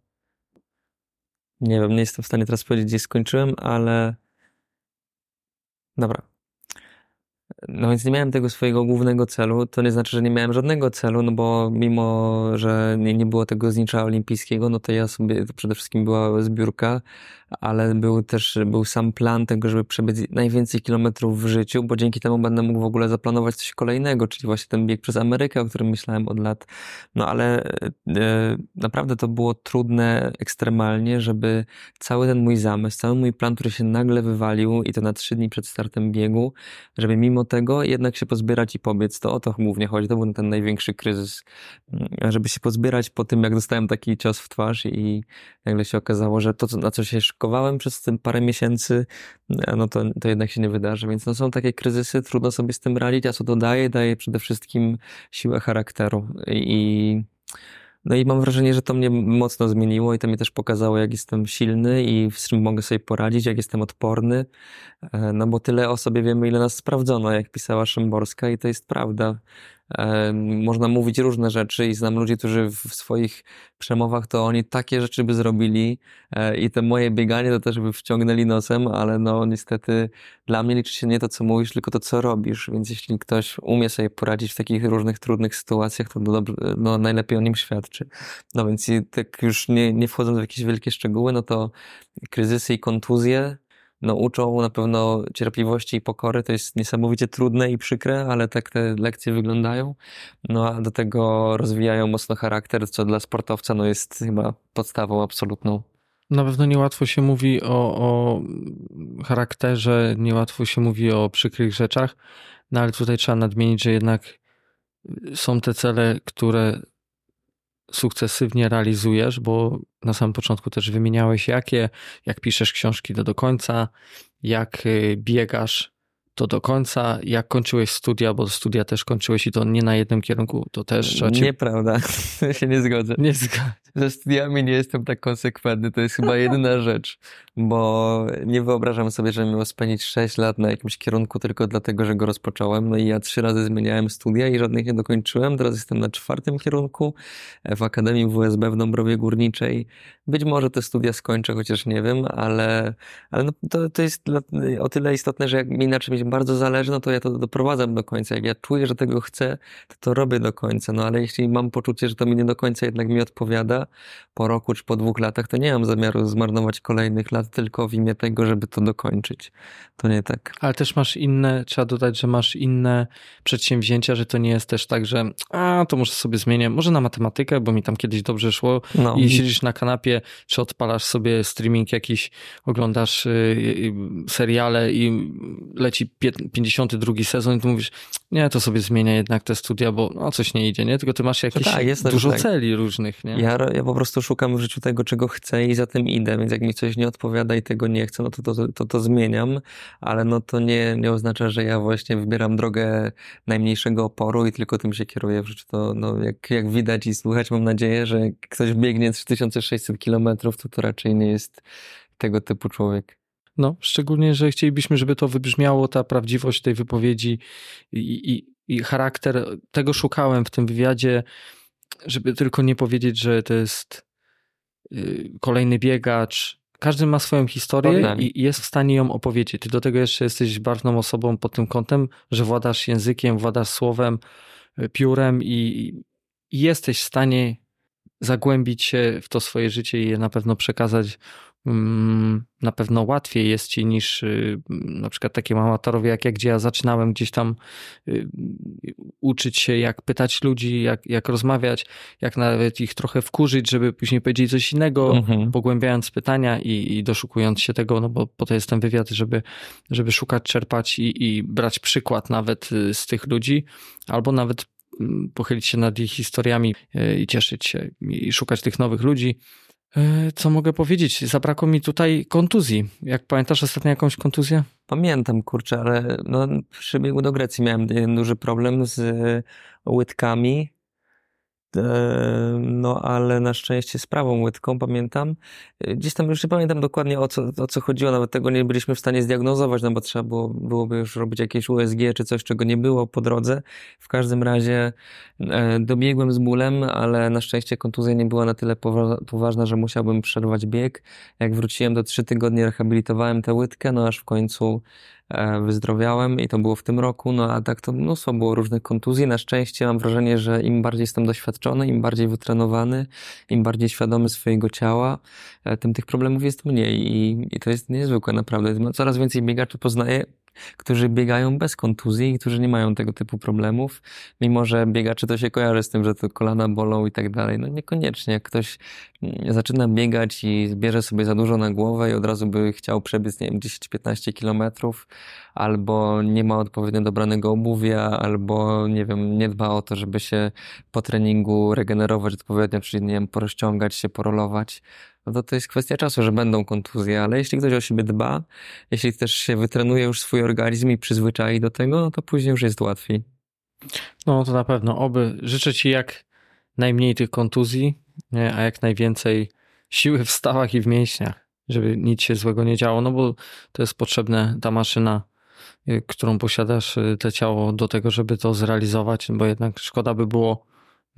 S2: Nie wiem, nie jestem w stanie teraz powiedzieć, gdzie skończyłem, ale dobra. No więc nie miałem tego swojego głównego celu. To nie znaczy, że nie miałem żadnego celu, no bo mimo, że nie, nie było tego znicza olimpijskiego, no to ja sobie, to przede wszystkim była zbiórka ale był też był sam plan tego, żeby przebiec najwięcej kilometrów w życiu, bo dzięki temu będę mógł w ogóle zaplanować coś kolejnego, czyli właśnie ten bieg przez Amerykę, o którym myślałem od lat. No ale e, naprawdę to było trudne ekstremalnie, żeby cały ten mój zamysł, cały mój plan, który się nagle wywalił i to na trzy dni przed startem biegu, żeby mimo tego jednak się pozbierać i pobiec. To o to głównie chodzi. To był ten największy kryzys. Żeby się pozbierać po tym, jak dostałem taki cios w twarz i nagle się okazało, że to, na co się szykowałem przez ten parę miesięcy, no to, to jednak się nie wydarzy. Więc no są takie kryzysy, trudno sobie z tym radzić, a co to daje? Daje przede wszystkim siłę charakteru i no i mam wrażenie, że to mnie mocno zmieniło i to mi też pokazało, jak jestem silny i z czym mogę sobie poradzić, jak jestem odporny. E, no bo tyle o sobie wiemy, ile nas sprawdzono, jak pisała Szymborska i to jest prawda. Można mówić różne rzeczy i znam ludzi, którzy w swoich przemowach to oni takie rzeczy by zrobili e, i te moje bieganie to też by wciągnęli nosem, ale no niestety dla mnie liczy się nie to, co mówisz, tylko to, co robisz, więc jeśli ktoś umie sobie poradzić w takich różnych trudnych sytuacjach, to no, no najlepiej o nim świadczy. No więc tak już nie, nie wchodząc w jakieś wielkie szczegóły, no to kryzysy i kontuzje no, uczą na pewno cierpliwości i pokory. To jest niesamowicie trudne i przykre, ale tak te lekcje wyglądają. No a do tego rozwijają mocno charakter, co dla sportowca no, jest chyba podstawą absolutną.
S1: Na pewno niełatwo się mówi o, o charakterze, niełatwo się mówi o przykrych rzeczach, no ale tutaj trzeba nadmienić, że jednak są te cele, które sukcesywnie realizujesz, bo na samym początku też wymieniałeś jakie, jak piszesz książki to do końca, jak y, biegasz to do końca, jak kończyłeś studia, bo studia też kończyłeś i to nie na jednym kierunku, to też trzeba
S2: cię... Nieprawda, się nie zgodzę.
S1: Nie zgodzę.
S2: Ze studiami nie jestem tak konsekwentny, to jest chyba jedyna rzecz, bo nie wyobrażam sobie, że miał spędzić 6 lat na jakimś kierunku tylko dlatego, że go rozpocząłem. No i ja trzy razy zmieniałem studia i żadnych nie dokończyłem. Teraz jestem na czwartym kierunku w Akademii WSB w Dąbrowie Górniczej. Być może te studia skończę, chociaż nie wiem, ale, ale no to, to jest o tyle istotne, że jak mi na czymś bardzo zależy, no to ja to doprowadzam do końca. Jak ja czuję, że tego chcę, to to robię do końca. No ale jeśli mam poczucie, że to mi nie do końca jednak mi odpowiada, po roku czy po dwóch latach, to nie mam zamiaru zmarnować kolejnych lat tylko w imię tego, żeby to dokończyć. To nie tak.
S1: Ale też masz inne, trzeba dodać, że masz inne przedsięwzięcia, że to nie jest też tak, że a, to może sobie zmienię, może na matematykę, bo mi tam kiedyś dobrze szło no. i siedzisz na kanapie, czy odpalasz sobie streaming jakiś, oglądasz y, y, seriale i leci 52 sezon i ty mówisz, nie, to sobie zmienię jednak te studia, bo no, coś nie idzie, nie? Tylko ty masz jakieś tak, dużo tak. celi różnych, nie?
S2: Ja, ja po prostu szukam w życiu tego, czego chcę i za tym idę, więc jak mi coś nie odpowiada i tego nie chcę, no to to, to, to, zmieniam, ale no to nie, nie oznacza, że ja właśnie wybieram drogę najmniejszego oporu i tylko tym się kieruję w życiu. To no, jak, jak widać i słuchać, mam nadzieję, że ktoś biegnie 3600 kilometrów, to to raczej nie jest tego typu człowiek.
S1: No, szczególnie, że chcielibyśmy, żeby to wybrzmiało, ta prawdziwość tej wypowiedzi i, i, i charakter. Tego szukałem w tym wywiadzie, żeby tylko nie powiedzieć, że to jest y, kolejny biegacz. Każdy ma swoją historię i jest w stanie ją opowiedzieć. Ty do tego jeszcze jesteś barwną osobą pod tym kątem, że władasz językiem, władasz słowem, y, piórem i, i jesteś w stanie zagłębić się w to swoje życie i je na pewno przekazać na pewno łatwiej jest ci niż y, na przykład takie amatorowie jak ja, gdzie ja zaczynałem gdzieś tam y, uczyć się, jak pytać ludzi, jak, jak rozmawiać, jak nawet ich trochę wkurzyć, żeby później powiedzieć coś innego, mhm. pogłębiając pytania i, i, doszukując się tego, no bo po to jest ten wywiad, żeby, żeby szukać, czerpać i, i brać przykład nawet y, z tych ludzi, albo nawet mm, pochylić się nad ich historiami i cieszyć się i szukać tych nowych ludzi. E, co mogę powiedzieć? Zabrakło mi tutaj kontuzji. Jak pamiętasz ostatnio jakąś kontuzję?
S2: Pamiętam, kurczę, ale no, przy biegu do Grecji miałem duży problem z łydkami no ale na szczęście z prawą łydką, pamiętam. Gdzieś tam już nie pamiętam dokładnie o co, o co chodziło, nawet tego nie byliśmy w stanie zdiagnozować, no bo trzeba było, byłoby już robić jakieś USG czy coś, czego nie było po drodze. W każdym razie e, dobiegłem z bólem, ale na szczęście kontuzja nie była na tyle poważna, że musiałbym przerwać bieg. Jak wróciłem do trzy tygodnie rehabilitowałem tę łydkę, no aż w końcu e, wyzdrowiałem i to było w tym roku, no a tak to mnóstwo było różnych kontuzji. Na szczęście mam wrażenie, że im bardziej jestem doświadczony, im bardziej wytrenowany, im bardziej świadomy swojego ciała, e, tym tych problemów jest mniej i, i to jest niezwykłe naprawdę. Coraz więcej biegaczy poznaję, którzy biegają bez kontuzji i którzy nie mają tego typu problemów, mimo że biegaczy to się kojarzy z tym, że to kolana bolą i tak dalej. No niekoniecznie. Jak ktoś mm, zaczyna biegać i bierze sobie za dużo na głowę i od razu by chciał przebiec, nie wiem, 10-15 kilometrów, albo nie ma odpowiednio dobranego obuwia, albo nie wiem, nie dba o to, żeby się po treningu regenerować odpowiednio, czyli nie wiem, porozciągać się, porolować, to to jest kwestia czasu, że będą kontuzje, ale jeśli ktoś o siebie dba, jeśli też się wytrenuje już swój organizm i przyzwyczai do tego, no to później już jest łatwiej.
S1: No to na pewno. Oby życzę Ci jak najmniej tych kontuzji, a jak najwięcej siły w stawach i w mięśniach, żeby nic się złego nie działo, no bo to jest potrzebne, ta maszyna, y, którą posiadasz, y, te ciało do tego, żeby to zrealizować, bo jednak szkoda by było,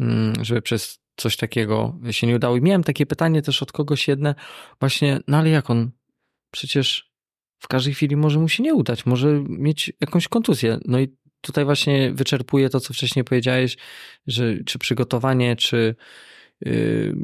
S1: mm, żeby przez coś takiego się nie udało. I miałem takie pytanie też od kogoś jedne, właśnie, no ale jak on? Przecież w każdej chwili może mu się nie udać, może mieć jakąś kontuzję. No i tutaj właśnie wyczerpuje to, co wcześniej powiedziałeś, że czy przygotowanie, czy yy,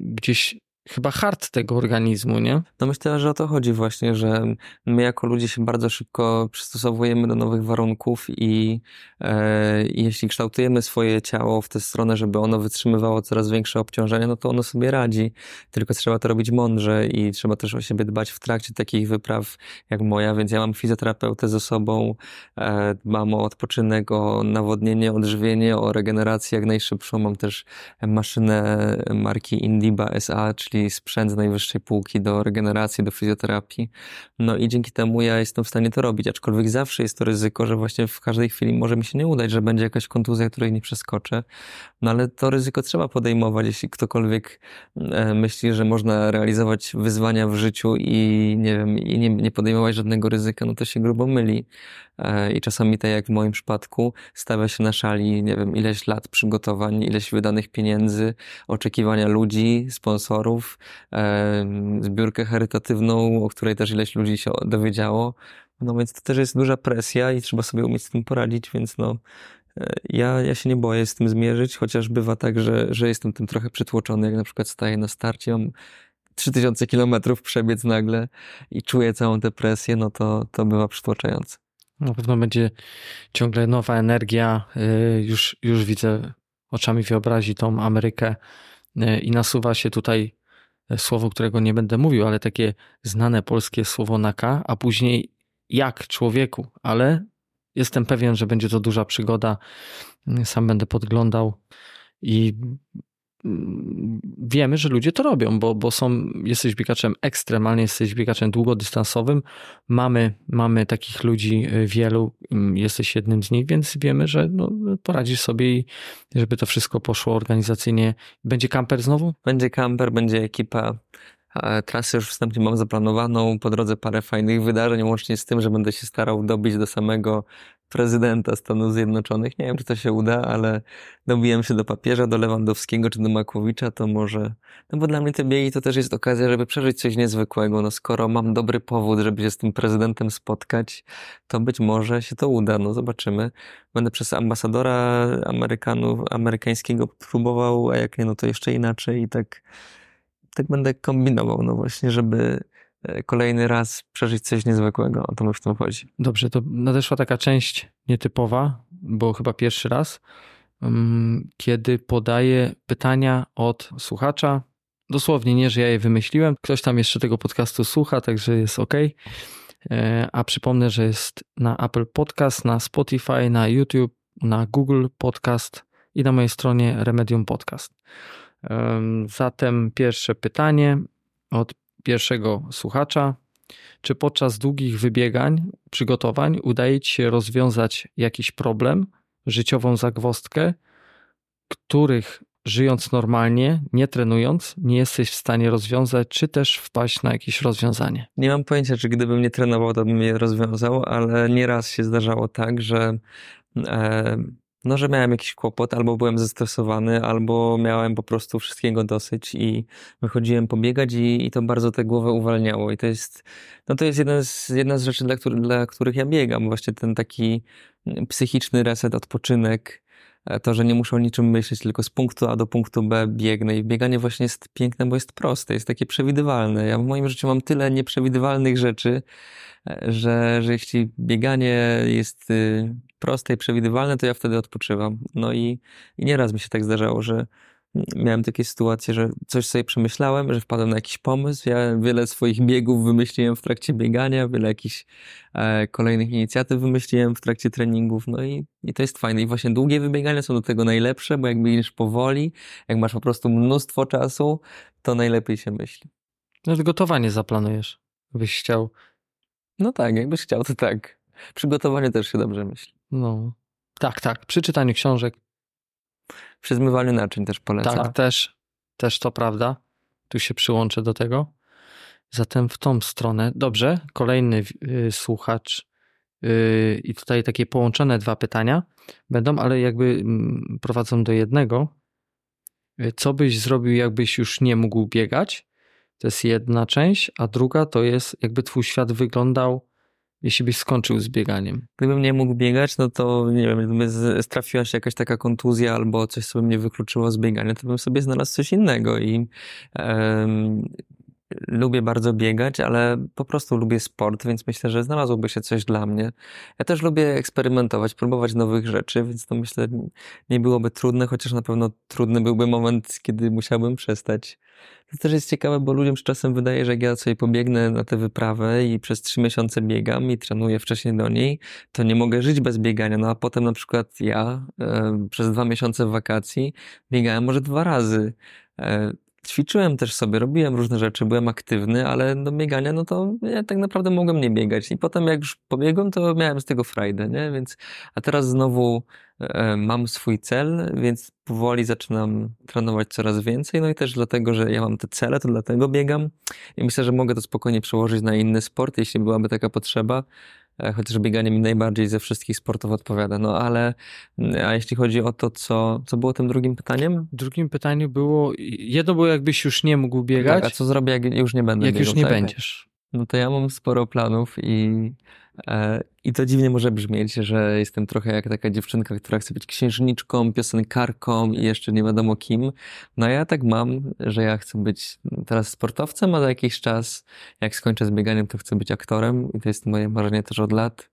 S1: gdzieś chyba hard tego organizmu, nie?
S2: No myślę, że o to chodzi właśnie, że my jako ludzie się bardzo szybko przystosowujemy do nowych warunków i e, jeśli kształtujemy swoje ciało w tę stronę, żeby ono wytrzymywało coraz większe obciążenia, no to ono sobie radzi. Tylko trzeba to robić mądrze i trzeba też o siebie dbać w trakcie takich wypraw jak moja, więc ja mam fizjoterapeutę ze sobą, e, dbam o odpoczynek, o nawodnienie, odżywienie, o regenerację jak najszybszą. Mam też maszynę marki Indiba SA, czyli czyli sprzęt z najwyższej półki do regeneracji, do fizjoterapii. No i dzięki temu ja jestem w stanie to robić, aczkolwiek zawsze jest to ryzyko, że właśnie w każdej chwili może mi się nie udać, że będzie jakaś kontuzja, której nie przeskoczę. No ale to ryzyko trzeba podejmować, jeśli ktokolwiek e, myśli, że można realizować wyzwania w życiu i nie wiem, i nie, nie podejmować żadnego ryzyka, no to się grubo myli. E, I czasami, tak jak w moim przypadku, stawia się na szali, nie wiem, ileś lat przygotowań, ileś wydanych pieniędzy, oczekiwania ludzi, sponsorów, e, zbiórkę charytatywną, o której też ileś ludzi się dowiedziało. No więc to też jest duża presja i trzeba sobie umieć z tym poradzić, więc no, e, ja, ja się nie boję z tym zmierzyć, chociaż bywa tak, że, że jestem tym trochę przytłoczony, jak na przykład staję na starcie, mam 3000 kilometrów przebiec nagle i czuję całą tę presję, no to, to bywa przytłaczające.
S1: Na pewno będzie ciągle nowa energia. Y, już, już widzę oczami wyobrazi tą Amerykę y, i nasuwa się tutaj słowo, którego nie będę mówił, ale takie znane polskie słowo na K, a później jak człowieku, ale jestem pewien, że będzie to duża przygoda. Sam będę podglądał i wiemy, że ludzie to robią, bo, bo są, jesteś biegaczem ekstremalnie, jesteś biegaczem długodystansowym. Mamy, mamy takich ludzi y, wielu, mm, jesteś jednym z nich, więc wiemy, że no, poradzisz sobie i żeby to wszystko poszło organizacyjnie. Będzie kamper znowu?
S2: Będzie kamper, będzie ekipa. Trasę już wstępnie mam zaplanowaną, po drodze parę fajnych wydarzeń, łącznie z tym, że będę się starał dobić do samego prezydenta Stanów Zjednoczonych. Nie wiem, czy to się uda, ale dobiłem się do papieża, do Lewandowskiego czy do Makłowicza, to może... No bo dla mnie te biegi to też jest okazja, żeby przeżyć coś niezwykłego. No skoro mam dobry powód, żeby się z tym prezydentem spotkać, to być może się to uda. No zobaczymy. Będę przez ambasadora Amerykanów, amerykańskiego próbował, a jak nie, no to jeszcze inaczej i tak, tak będę kombinował, no właśnie, żeby kolejny raz przeżyć coś niezwykłego. O to mi w tym chodzi.
S1: Dobrze, to nadeszła taka część nietypowa, bo chyba pierwszy raz, mm, kiedy podaję pytania od słuchacza. Dosłownie nie, że ja je wymyśliłem. Ktoś tam jeszcze tego podcastu słucha, także jest ok. E, a przypomnę, że jest na Apple Podcast, na Spotify, na YouTube, na Google Podcast i na mojej stronie Remedium Podcast. Zatem pierwsze pytanie od pierwszego słuchacza. Czy podczas długich wybiegań, przygotowań udaje Ci się rozwiązać jakiś problem, życiową zagwostkę, których żyjąc normalnie, nie trenując, nie jesteś w stanie rozwiązać, czy też wpaść na jakieś rozwiązanie?
S2: Nie mam pojęcia, czy gdybym nie trenował, to bym je rozwiązał, ale nieraz się zdarzało tak, że e, no, że miałem jakiś kłopot, albo byłem zestresowany, albo miałem po prostu wszystkiego dosyć i wychodziłem pobiegać i, i to bardzo tę głowę uwalniało. I to jest, no to jest jedna z, jedna z rzeczy, dla, który, dla których ja biegam. Właśnie ten taki mm, psychiczny reset, odpoczynek, e, to, że nie muszę o niczym myśleć, tylko z punktu A do punktu B biegnę i bieganie właśnie jest piękne, bo jest proste, jest takie przewidywalne. Ja w moim życiu mam tyle nieprzewidywalnych rzeczy, e, że, że jeśli bieganie jest y, proste i przewidywalne, to ja wtedy odpoczywam. No i, i nieraz mi się tak zdarzało, że miałem takie sytuacje, że coś sobie przemyślałem, że wpadłem na jakiś pomysł. Ja wiele swoich biegów wymyśliłem w trakcie biegania, wiele jakichś e, kolejnych inicjatyw wymyśliłem w trakcie treningów. No i, i to jest fajne. I właśnie długie wybiegania są do tego najlepsze, bo jak biegniesz powoli, jak masz po prostu mnóstwo czasu, to najlepiej się myśli.
S1: No gotowanie zaplanujesz, byś chciał.
S2: No tak, jakbyś chciał, to tak. Przygotowanie też się dobrze myśli.
S1: No. Tak, tak. Przy czytaniu książek.
S2: Przy zmywaniu naczyń też polecam.
S1: Tak, też, też to prawda. Tu się przyłączę do tego. Zatem w tą stronę. Dobrze, kolejny y, słuchacz. Y, I tutaj takie połączone dwa pytania będą, ale jakby y, prowadzą do jednego. Y, co byś zrobił, jakbyś już nie mógł biegać? To jest jedna część, a druga to jest, jakby twój świat wyglądał jeśli byś skończył z bieganiem?
S2: Gdybym nie mógł biegać, no to nie wiem, gdyby trafiła się jakaś taka kontuzja albo coś sobie mnie wykluczyło z biegania, to bym sobie znalazł coś innego i um, lubię bardzo biegać, ale po prostu lubię sport, więc myślę, że znalazłoby się coś dla mnie. Ja też lubię eksperymentować, próbować nowych rzeczy, więc to myślę nie byłoby trudne, chociaż na pewno trudny byłby moment, kiedy musiałbym przestać. To też jest ciekawe, bo ludziom czasem wydaje, że jak ja sobie pobiegnę na tę wyprawę i przez trzy miesiące biegam i trenuję wcześniej do niej, to nie mogę żyć bez biegania. No a potem na przykład ja przez dwa miesiące wakacji biegałem może dwa razy. Ćwiczyłem też sobie, robiłem różne rzeczy, byłem aktywny, ale do biegania, no to ja tak naprawdę mogłem nie biegać. I potem jak już pobiegłem, to miałem z tego frajdę, nie? Więc, a teraz znowu mam swój cel, więc powoli zaczynam trenować coraz więcej. No i też dlatego, że ja mam te cele, to dlatego biegam. I myślę, że mogę to spokojnie przełożyć na inny sport, jeśli byłaby taka potrzeba. E, chociaż bieganie mi najbardziej ze wszystkich sportów odpowiada. No ale, a jeśli chodzi o to, co, co było tym drugim pytaniem?
S1: Drugim pytaniu było, jedno było jakbyś już nie mógł biegać. Tak,
S2: a co zrobię, jak już nie będę
S1: Jak
S2: biegał,
S1: już nie
S2: tak?
S1: będziesz.
S2: No to ja mam sporo planów i E, I to dziwnie może brzmieć, że jestem trochę jak taka dziewczynka, która chce być księżniczką, piosenkarką i jeszcze nie wiadomo kim. No ja tak mam, że ja chcę być teraz sportowcem, a za jakiś czas, jak skończę z bieganiem, to chcę być aktorem i to jest moje marzenie też od lat.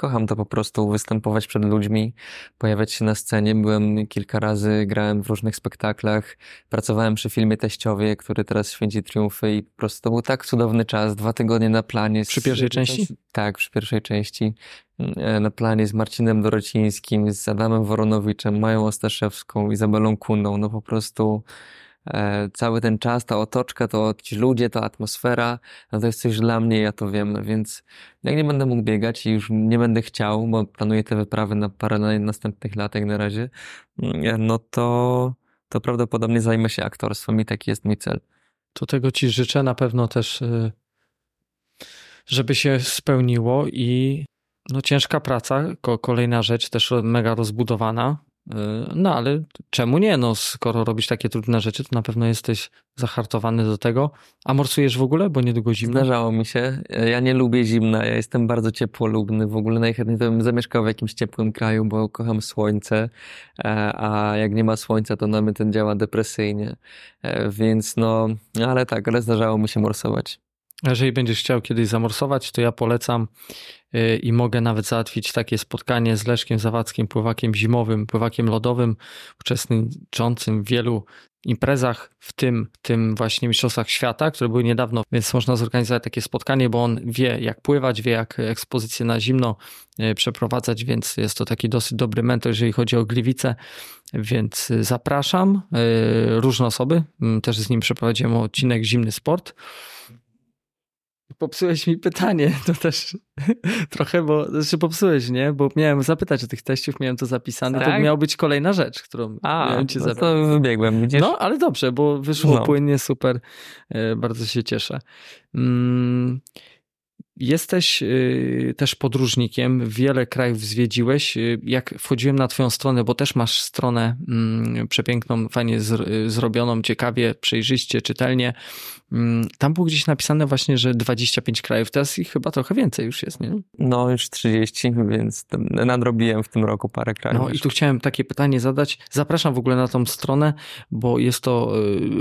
S2: Kocham to po prostu, występować przed ludźmi, pojawiać się na scenie. Byłem kilka razy, grałem w różnych spektaklach, pracowałem przy filmie Teściowie, który teraz święci triumfy i po prostu to był tak cudowny czas, dwa tygodnie na planie.
S1: Przy pierwszej części?
S2: Tak, przy pierwszej części. E, na planie z Marcinem Dorocińskim, z Adamem Woronowiczem, Mają Ostaszewską, Izabelą Kuną. No po prostu cały ten czas, ta otoczka, to ci ludzie, ta atmosfera, no to jest coś dla mnie, ja to wiem, więc jak nie będę mógł biegać i już nie będę chciał, bo planuję te wyprawy na parę następnych lat jak na razie, mm, no to, to prawdopodobnie zajmę się aktorstwem i taki jest mój cel.
S1: To tego ci życzę na pewno też, y, żeby się spełniło i no ciężka praca, kolejna rzecz też mega rozbudowana, no ale czemu nie? No, skoro robisz takie trudne rzeczy, to na pewno jesteś zahartowany do tego. A morsujesz w ogóle, bo niedługo zimno?
S2: Zdarzało mi się. Ja nie lubię zimna, ja jestem bardzo ciepłolubny. W ogóle najchętniej to bym zamieszkał w jakimś ciepłym kraju, bo kocham słońce, e, a jak nie ma słońca, to na mnie ten działa depresyjnie. E, więc no, ale tak, ale zdarzało mi się morsować.
S1: Jeżeli będziesz chciał kiedyś zamorsować, to ja polecam y, i mogę nawet załatwić takie spotkanie z Leszkiem Zawadzkim, pływakiem zimowym, pływakiem lodowym, uczestniczącym w wielu imprezach, w tym, tym właśnie Mistrzostwach Świata, które były niedawno, więc można zorganizować takie spotkanie, bo on wie jak pływać, wie jak ekspozycję na zimno y, przeprowadzać, więc jest to taki dosyć dobry mentor, jeżeli chodzi o Gliwice, więc zapraszam y, różne osoby, mm, też z nim przeprowadziłem odcinek Zimny Sport, popsułeś mi pytanie, to też trochę, bo znaczy popsułeś, nie? Bo miałem zapytać o tych teściów, miałem to zapisane, tak? to miała być kolejna rzecz, którą
S2: A,
S1: miałem cię
S2: no to wybiegłem, widzisz?
S1: No, ale dobrze, bo wyszło no. płynnie, super, e, bardzo się cieszę. Mm, Jesteś y, też podróżnikiem, wiele krajów zwiedziłeś. Y, jak wchodziłem na Twoją stronę, bo też masz stronę mm, przepiękną, fajnie y, zrobioną, ciekawie, przejrzyście, czytelnie. Mm, tam było gdzieś napisane właśnie, że 25 krajów, teraz ich chyba trochę więcej już jest, nie?
S2: No, już 30, więc nadrobiłem w tym roku parę krajów.
S1: No i tu chciałem takie pytanie zadać. Zapraszam w ogóle na tą stronę, bo jest to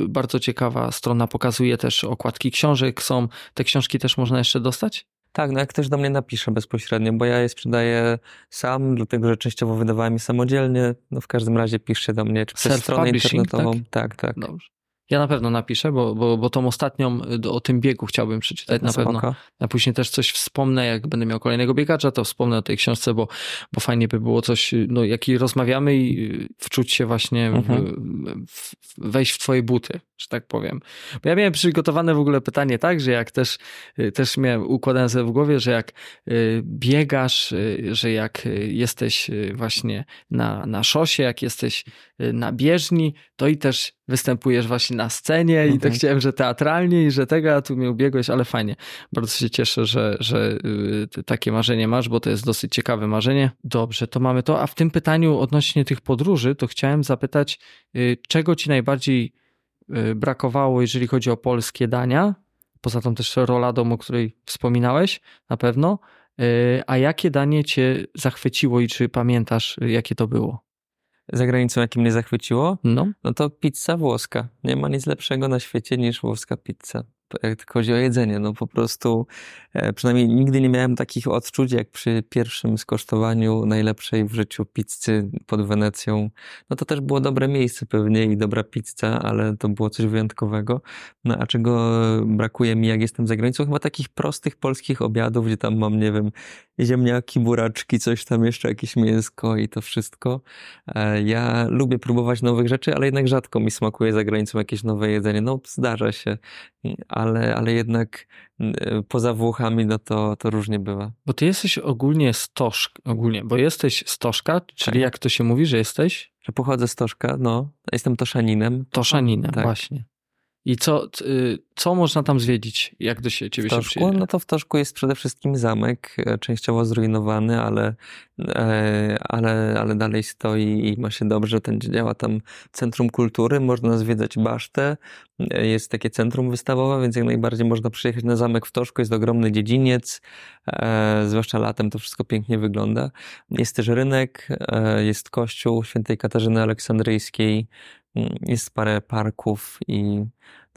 S1: bardzo ciekawa strona, pokazuje też okładki książek, są, te książki też można jeszcze dostać?
S2: Tak, no jak ktoś do mnie napisze bezpośrednio, bo ja je sprzedaję sam, dlatego że częściowo wydawałem je samodzielnie. No w każdym razie piszcie do mnie, czy przez stronę internetową.
S1: Tak,
S2: tak. tak.
S1: Dobrze. Ja na pewno napiszę, bo, bo, bo tą ostatnią y, o tym biegu chciałbym przeczytać na Spoko. pewno. Ja później też coś wspomnę, jak będę miał kolejnego biegacza, to wspomnę o tej książce, bo, bo fajnie by było coś, y, no jak i rozmawiamy i y, wczuć się właśnie, mhm. w, w, wejść w twoje buty, że tak powiem. Bo ja miałem przygotowane w ogóle pytanie tak, że jak też, też miałem układane sobie w głowie, że jak biegasz, że jak jesteś właśnie na, na szosie, jak jesteś na bieżni, to i też występujesz właśnie na scenie mhm. i mhm. chciałem, że teatralnie i że tego, a tu mnie ubiegłeś, ale fajnie. Bardzo się cieszę, że, że y, takie marzenie masz, bo to jest dosyć ciekawe marzenie. Dobrze, to mamy to. A w tym pytaniu odnośnie tych podróży, to chciałem zapytać, y, czego ci najbardziej y, brakowało, jeżeli chodzi o polskie dania? Poza tą też roladą, o której wspominałeś, na pewno. A jakie danie cię zachwyciło i czy pamiętasz, jakie to było?
S2: Za granicą, jakie mnie zachwyciło, no. no to pizza włoska. Nie ma nic lepszego na świecie niż włoska pizza jak chodzi o jedzenie. No po prostu e, przynajmniej nigdy nie miałem takich odczuć jak przy pierwszym skosztowaniu najlepszej w życiu pizzy pod Wenecją. No to też było dobre miejsce pewnie i dobra pizza, ale to było coś wyjątkowego. No a czego brakuje mi jak jestem za granicą? Chyba takich prostych polskich obiadów, gdzie tam mam, nie wiem, ziemniaki, buraczki, coś tam jeszcze, jakieś mięsko i to wszystko. E, ja lubię próbować nowych rzeczy, ale jednak rzadko mi smakuje za granicą jakieś nowe jedzenie. No zdarza się ale, ale jednak e, poza Włochami, no to, to różnie bywa.
S1: Bo ty jesteś ogólnie stożka, ogólnie, bo jesteś stożka, czyli tak. jak to się mówi, że jesteś?
S2: Że pochodzę z Toszka, no. Jestem Toszaninem.
S1: Toszaninem, tak. właśnie. I co, y, co można tam zwiedzić? Jak do się, ciebie
S2: w Toszku? się No to w Toszku jest przede wszystkim zamek, e, częściowo zrujnowany, ale, e, ale, ale dalej stoi i ma się dobrze. Ten działa tam Centrum Kultury, można zwiedzać basztę, e, jest takie centrum wystawowe, więc jak najbardziej można przyjechać na zamek w Toszku, jest ogromny dziedziniec, zwłaszcza latem to wszystko pięknie wygląda. Jest też rynek, jest kościół świętej Katarzyny Aleksandryjskiej, jest parę parków i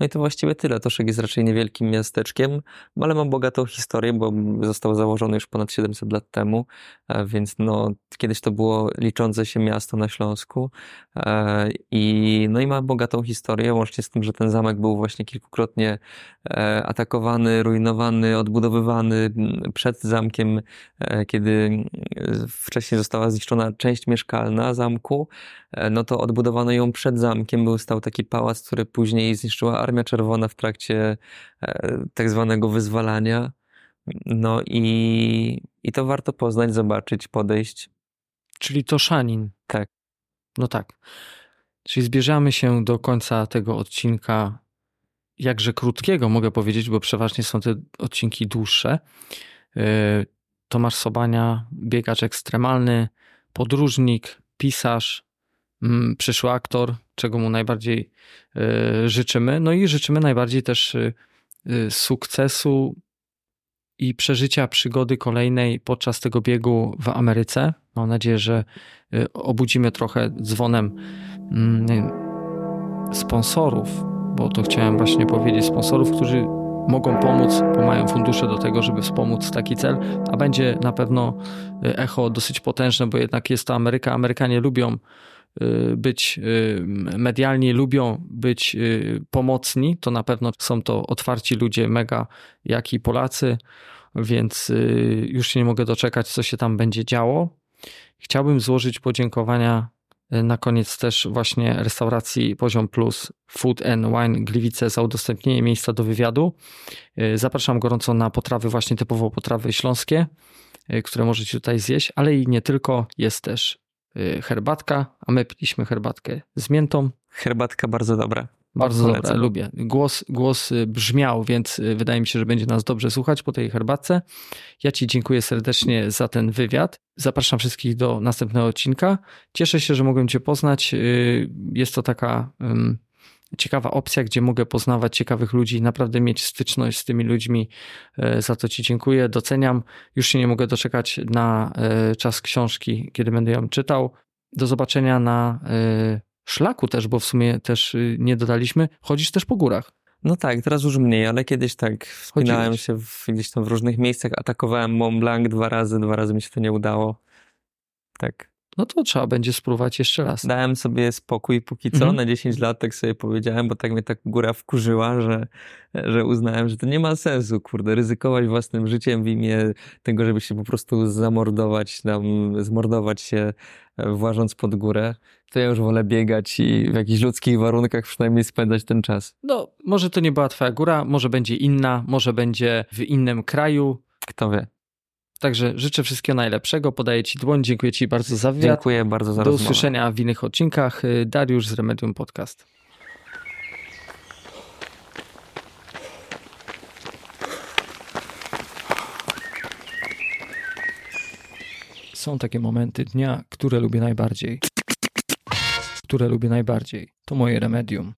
S2: no i to właściwie tyle. Toszek jest raczej niewielkim miasteczkiem, ale ma bogatą historię, bo został założony już ponad 700 lat temu, e, więc no, kiedyś to było liczące się miasto na Śląsku e, i, no i ma bogatą historię, łącznie z tym, że ten zamek był właśnie kilkukrotnie e, atakowany, rujnowany, odbudowywany przed zamkiem, kiedy wcześniej została zniszczona część mieszkalna zamku, no to odbudowano ją przed zamkiem, był stał taki pałac, który później zniszczyła Armia Czerwona w trakcie e, tak zwanego wyzwalania. No i, i to warto poznać, zobaczyć, podejść.
S1: Czyli to Szanin.
S2: Tak.
S1: No tak. Czyli zbierzamy się do końca tego odcinka, jakże krótkiego, mogę powiedzieć, bo przeważnie są te odcinki dłuższe. Tomasz Sobania, biegacz ekstremalny, podróżnik, pisarz, mm, przyszły aktor, czego mu najbardziej e, życzymy. No i życzymy najbardziej też e, e, sukcesu i przeżycia przygody kolejnej podczas tego biegu w Ameryce. Mam nadzieję, że obudzimy trochę dzwonem mm, sponsorów, bo to chciałem właśnie powiedzieć, sponsorów, którzy mogą pomóc, bo mają fundusze do tego, żeby wspomóc taki cel, a będzie na pewno echo dosyć potężne, bo jednak jest to Ameryka. Amerykanie lubią Y, być y, medialni, lubią być y, pomocni, to na pewno są to otwarci ludzie, mega jak i Polacy, więc już się nie mogę doczekać, co się tam będzie działo. Chciałbym złożyć podziękowania na koniec też właśnie restauracji Poziom Plus Food and Wine Gliwice za udostępnienie miejsca do wywiadu. Zapraszam gorąco na potrawy, właśnie typowo potrawy śląskie, które możecie tutaj zjeść, ale i nie tylko. Jest też Y, herbatka, a my piliśmy herbatkę z miętą.
S2: Herbatka bardzo dobra.
S1: Bardzo
S2: Polecam.
S1: dobre, lubię. Głos, głos y, brzmiał, więc y, wydaje mi się, że będzie nas dobrze słuchać po tej herbatce. Ja Ci dziękuję serdecznie za ten wywiad. Zapraszam wszystkich do następnego odcinka. Cieszę się, że mogłem Cię poznać. Y, Jest to taka ciekawa opcja, gdzie mogę poznawać ciekawych ludzi, naprawdę mieć styczność z tymi ludźmi. Za to Ci dziękuję, doceniam. Już się nie mogę doczekać na czas książki, kiedy będę ją czytał. Do zobaczenia na szlaku też, bo w sumie też y, nie dodaliśmy. Chodzisz też po górach.
S2: No tak, teraz już mniej, ale kiedyś tak wspinałem
S1: Chodziłeś.
S2: się w, gdzieś tam w różnych miejscach, atakowałem Mont Blanc dwa razy, dwa razy mi się to nie udało. Tak.
S1: No to trzeba będzie spróbować jeszcze raz.
S2: Dałem sobie spokój póki co,
S1: Mhm.
S2: na 10 lat tak sobie powiedziałem, bo tak mnie tak góra wkurzyła, że, że uznałem, że to nie ma sensu, kurde, ryzykować własnym życiem w imię tego, żeby się po prostu zamordować, tam, zmordować się e, włażąc pod górę. To ja już wolę biegać i w jakichś ludzkich warunkach przynajmniej spędzać ten czas.
S1: No, może to nie była twoja góra, może będzie inna, może będzie w innym kraju.
S2: Kto wie.
S1: Także życzę wszystkiego najlepszego, podaję Ci dłoń, dziękuję Ci bardzo za wywiad.
S2: Dziękuję bardzo za
S1: Do
S2: rozmowę.
S1: usłyszenia w innych odcinkach. Y, Dariusz z Remedium Podcast. Są takie momenty dnia, które lubię najbardziej. Które lubię najbardziej. To moje remedium.